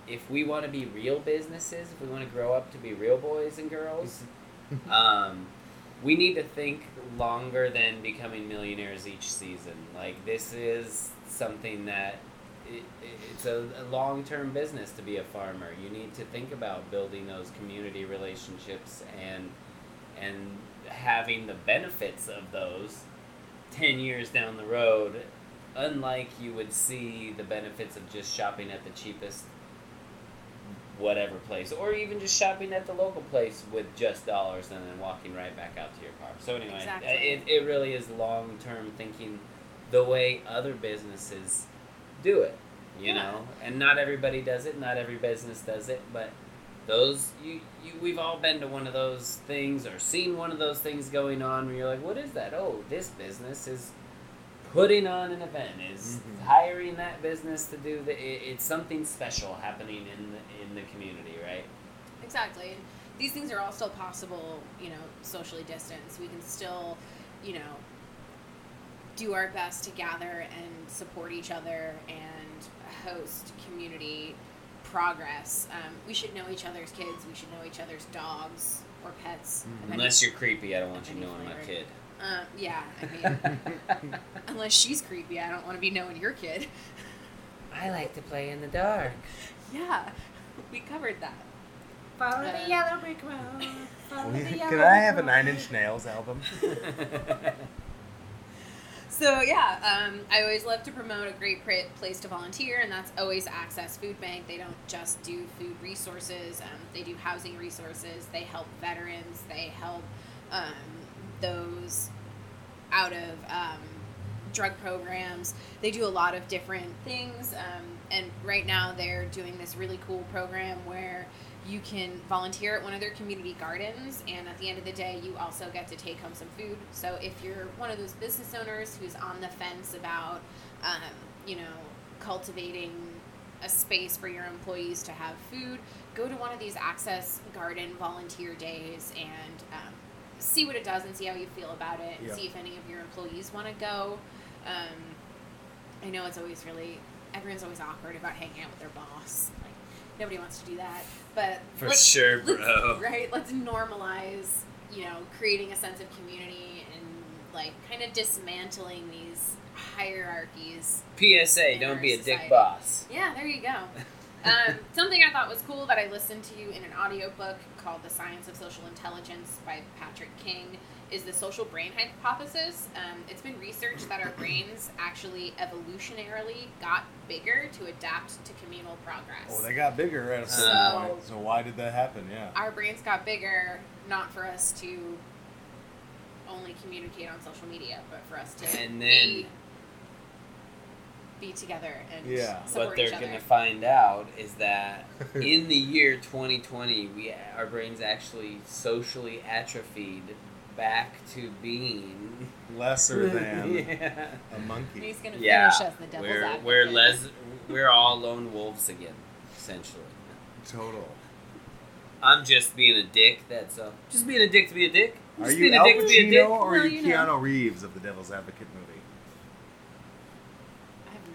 if we want to be real businesses, if we want to grow up to be real boys and girls, (laughs) um, we need to think longer than becoming millionaires each season. Like this is something that it, it's a, a long-term business to be a farmer. You need to think about building those community relationships and and having the benefits of those 10 years down the road unlike you would see the benefits of just shopping at the cheapest whatever place or even just shopping at the local place with just dollars and then walking right back out to your car so anyway Exactly. it, it really is long-term thinking the way other businesses do it you Yeah. know and not everybody does it not every business does it but those you, you we've all been to one of those things or seen one of those things going on where you're like what is that oh this business is putting on an event is Mhm. hiring that business to do the it, it's something special happening in the in the community right Exactly. And these things are all still possible, you know, socially distanced. We can still, you know, do our best to gather and support each other and host community progress. Um, we should know each other's kids. We should know each other's dogs or pets. of any- unless you're creepy i don't want you any knowing my kid Um, yeah, I mean, (laughs) unless she's creepy, I don't want to be knowing your kid. i like to play in the dark Yeah, we covered that. Follow Uh, the yellow brick road. Follow the (laughs) yellow Can I have a Nine. Inch Nails album? (laughs) So yeah, um, I always love to promote a great place to volunteer, and that's always Access Food Bank. They don't just do food resources; um, they do housing resources. They help veterans. They help um, those out of um, drug programs. They do a lot of different things, um, and right now they're doing this really cool program where you can volunteer at one of their community gardens and at the end of the day you also get to take home some food so if you're one of those business owners who's on the fence about um, you know cultivating a space for your employees to have food go to one of these access garden volunteer days and um, see what it does and see how you feel about it and Yep. see if any of your employees want to go um, i know it's always really everyone's always awkward about hanging out with their boss like nobody wants to do that but For sure, bro. right let's normalize you know creating a sense of community and like kind of dismantling these hierarchies psa don't be a dick boss yeah there you go (laughs) um, something i thought was cool that i listened to in an audiobook called the science of social intelligence by patrick king is the social brain hypothesis um, it's been researched that our brains actually evolutionarily got bigger to adapt to communal progress Well, they got bigger at a certain So- point. So why did that happen? Yeah. our brains got bigger not for us to only communicate on social media, but for us to And be, then- be together and Yeah. support what they're each other. going to find out is that (laughs) in the year 2020 we our brains actually socially atrophied back to being Lesser (laughs) than yeah, a monkey. He's gonna yeah finish us the devil's we're we're les we're all lone wolves again essentially Total. I'm just being a dick. That's all. Just being a dick to be a dick. Are you being Al a dick to be a dick. Pacino or are Well, you you know. Keanu Reeves of the Devil's Advocate movie? I've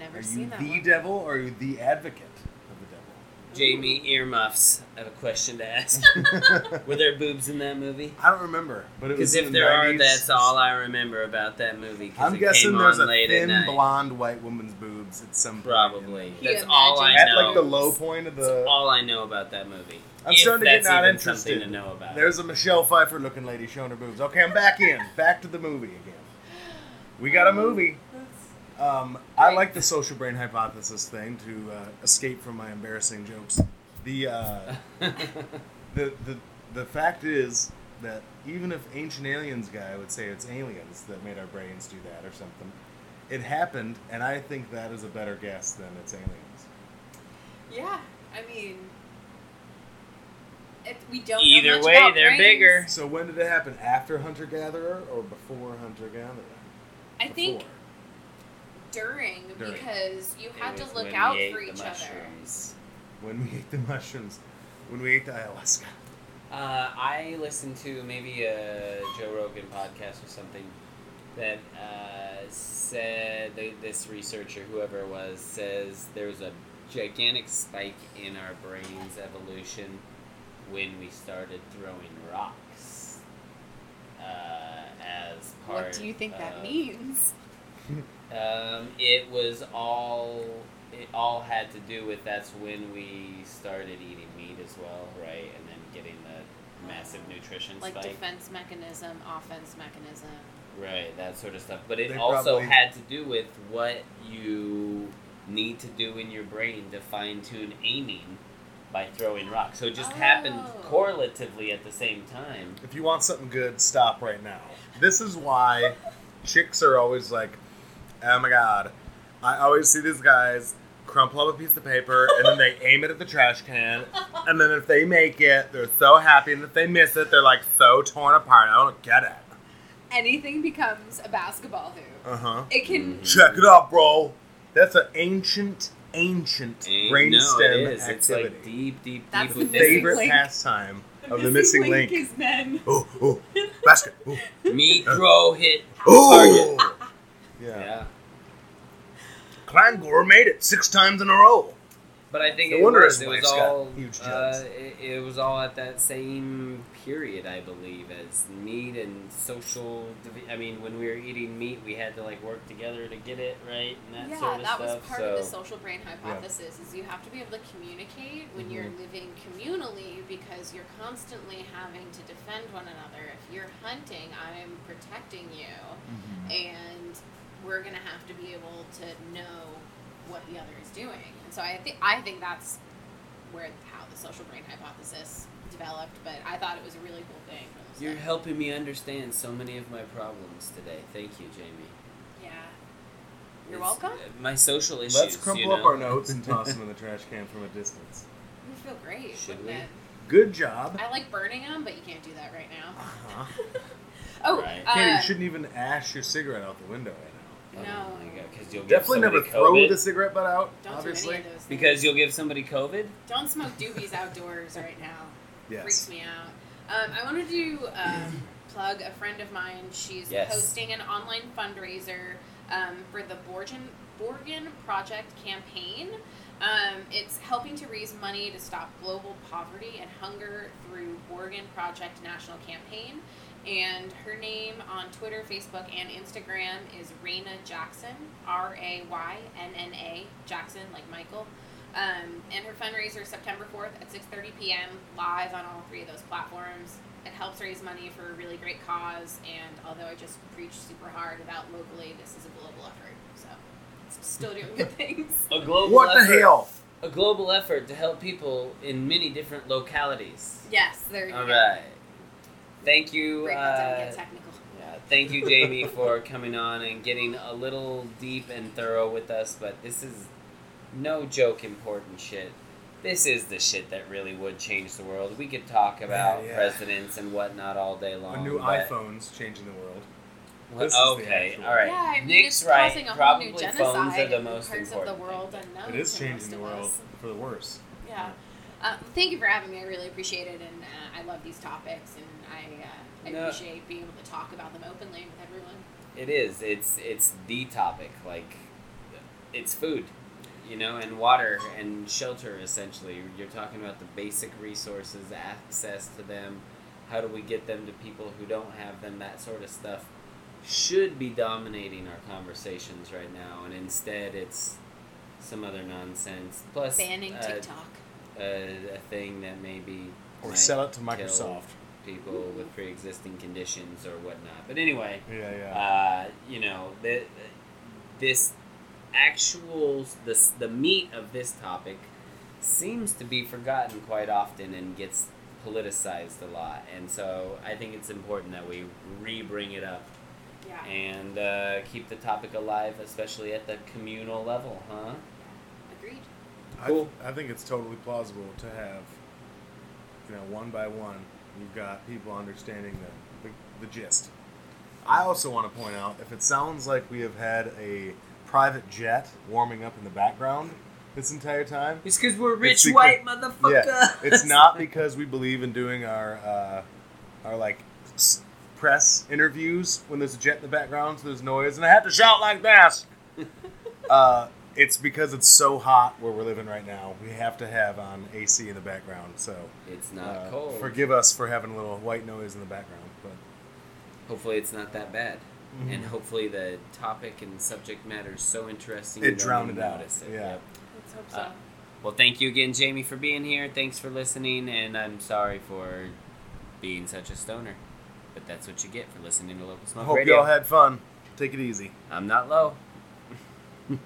never Are seen you that the one. devil or are you the advocate of the devil? Jamie earmuffs. I have a question to ask. (laughs) Were there boobs in that movie? I don't remember, but it was Because in if the there are, 90s. that's all I remember about that movie. 'cause I'm it guessing came there's on a late at thin night. blonde white woman's boobs at some point. Probably. Can That's all I imagine? At know. like the low point of That's the. all I know about that movie. I'm If starting to get that's not even interested. Something to know about. There's a Michelle Pfeiffer looking lady showing her boobs. Okay, I'm back in. Back to the movie again. We got a movie. Um, I like the social brain hypothesis thing to uh, escape from my embarrassing jokes. The, uh, (laughs) the the the fact is that even if ancient aliens guy would say it's aliens that made our brains do that or something, it happened, and I think that is a better guess than it's aliens. Yeah, I mean, it, we don't. Either know much way, about they're brains. bigger. So when did it happen? After hunter gatherer or before hunter gatherer? I think during, During. because you had to look out for the each other. when we ate the mushrooms, when we ate the ayahuasca. Uh, I listened to maybe a Joe Rogan podcast or something that uh, said th- this researcher, whoever it was, says there was a gigantic spike in our brains' evolution when we started throwing rocks. Uh, as part What do you think that means? (laughs) Um, it was all. It all had to do with that's when we started eating meat as well, right? And then getting the massive nutrition Like spike, defense mechanism, offense mechanism. right? That sort of stuff. But it They also probably- had to do with what you need to do in your brain to fine tune aiming by throwing rocks. So it just happened Oh. correlatively at the same time. If you want something good, stop right now. This is why chicks are always like, oh my god. I always see these guys crumple up a piece of paper and then they aim it at the trash can. And then if they make it, they're so happy. And if they miss it, they're like so torn apart. I don't get it. Anything becomes a basketball hoop. Uh huh. It can. Mhm. Check it out, bro. That's an ancient, ancient And brainstem no, it is. activity. It's like deep, deep, That's deep the the within. favorite link. pastime of the missing link. is men. Oh, oh, basket. Oh, Me throw hit oh. Target. Yeah. Yeah. Klangor made it six times in a row. But I think No it wonder was, his it was all huge uh, it, it was all at that same period, I believe, as meat and social. divi- I mean, when we were eating meat, we had to like work together to get it right and that yeah, sort of that stuff. was part so of the social brain hypothesis. Is you have to be able to communicate when you're Mhm. living communally because you're constantly having to defend one another. If you're hunting, I'm protecting you, and we're gonna have to be able to know what the other is doing. And so I think I think that's where how the social brain hypothesis developed. But I thought it was a really cool thing. You're start. helping me understand so many of my problems today. Thank you, Jamie. Yeah. You're It's- welcome. uh, My social issues. Let's crumple you up our notes and (laughs) toss them in the trash can from a distance. You feel great. Should we? it? Good job. I like burning them, but you can't do that right now. Uh-huh. (laughs) Oh, Right. uh, Katie, you shouldn't even ash your cigarette out the window right Oh No. because you'll Definitely never throw COVID. the cigarette butt out, don't obviously. do any of those. Because you'll give somebody COVID. don't smoke doobies outdoors right now. (laughs) Yes. Freaks me out. Um, I wanted to um, (clears throat) plug a friend of mine. She's Yes. hosting an online fundraiser um, for the Borgen Borgen Project campaign. Um, it's helping to raise money to stop global poverty and hunger through Borgen Project National Campaign. And her name on Twitter, Facebook, and Instagram is Raynna Jackson, R A Y N N A Jackson, like Michael. Um, and her fundraiser is September 4th at 6.30 p.m. live on all three of those platforms. It helps raise money for a really great cause, and although I just preach super hard about locally, this is a global effort. So it's still doing good (laughs) things. A global What the hell? A global effort to help people in many different localities. Yes, there you All go. right. Thank you. Break that down, Uh, yeah, thank you, Jamie, (laughs) for coming on and getting a little deep and thorough with us. But this is no joke important shit. This is the shit that really would change the world. We could talk about yeah. presidents and whatnot all day A long. new but- iPhone's changing the world. Well, This is the okay, all right. Yeah, I mean, Nick's right. a whole Probably new phones genocide are the in most parts important. of the world thing. unknown It is changing the world us. for the worse. Yeah. Uh, thank you for having me. I really appreciate it, and uh, I love these topics, and I, uh, I No. appreciate being able to talk about them openly with everyone. It is. It's it's the topic. Like, it's food, you know, and water and shelter. Essentially, you're talking about the basic resources, access to them. How do we get them to people who don't have them? That sort of stuff should be dominating our conversations right now, and instead it's some other nonsense. Plus, Banning uh, TikTok. a, a thing that maybe Or sell it to kill Microsoft. People with pre-existing conditions or whatnot. But anyway, Yeah, yeah. uh, you know, the, this actual the the meat of this topic seems to be forgotten quite often and gets politicized a lot. And so I think it's important that we re-bring it up Yeah. and uh, keep the topic alive, especially at the communal level, huh? Agreed. cool. I, I think it's totally plausible to have, you know, one by one, you've got people understanding the, the, the gist. I also want to point out if it sounds like we have had a private jet warming up in the background this entire time, It's because we're rich because- white motherfuckers. yeah, it's not because we believe in doing our uh, our like s- press interviews when there's a jet in the background, so there's noise, and I have to shout like this. (laughs) uh, it's because it's so hot where we're living right now. We have to have on AC in the background. So It's not uh, cold. forgive us for having a little white noise in the background, but Hopefully, it's not that bad. Mhm. And hopefully, the topic and subject matter is so interesting It drowned it out. it. Yeah. Yep. Let's hope so. Uh, Well, thank you again, Jamie, for being here. Thanks for listening, and I'm sorry for being such a stoner. But that's what you get for listening to Local I Smoke hope Radio. y'all had fun. Take it easy. I'm not low. (laughs)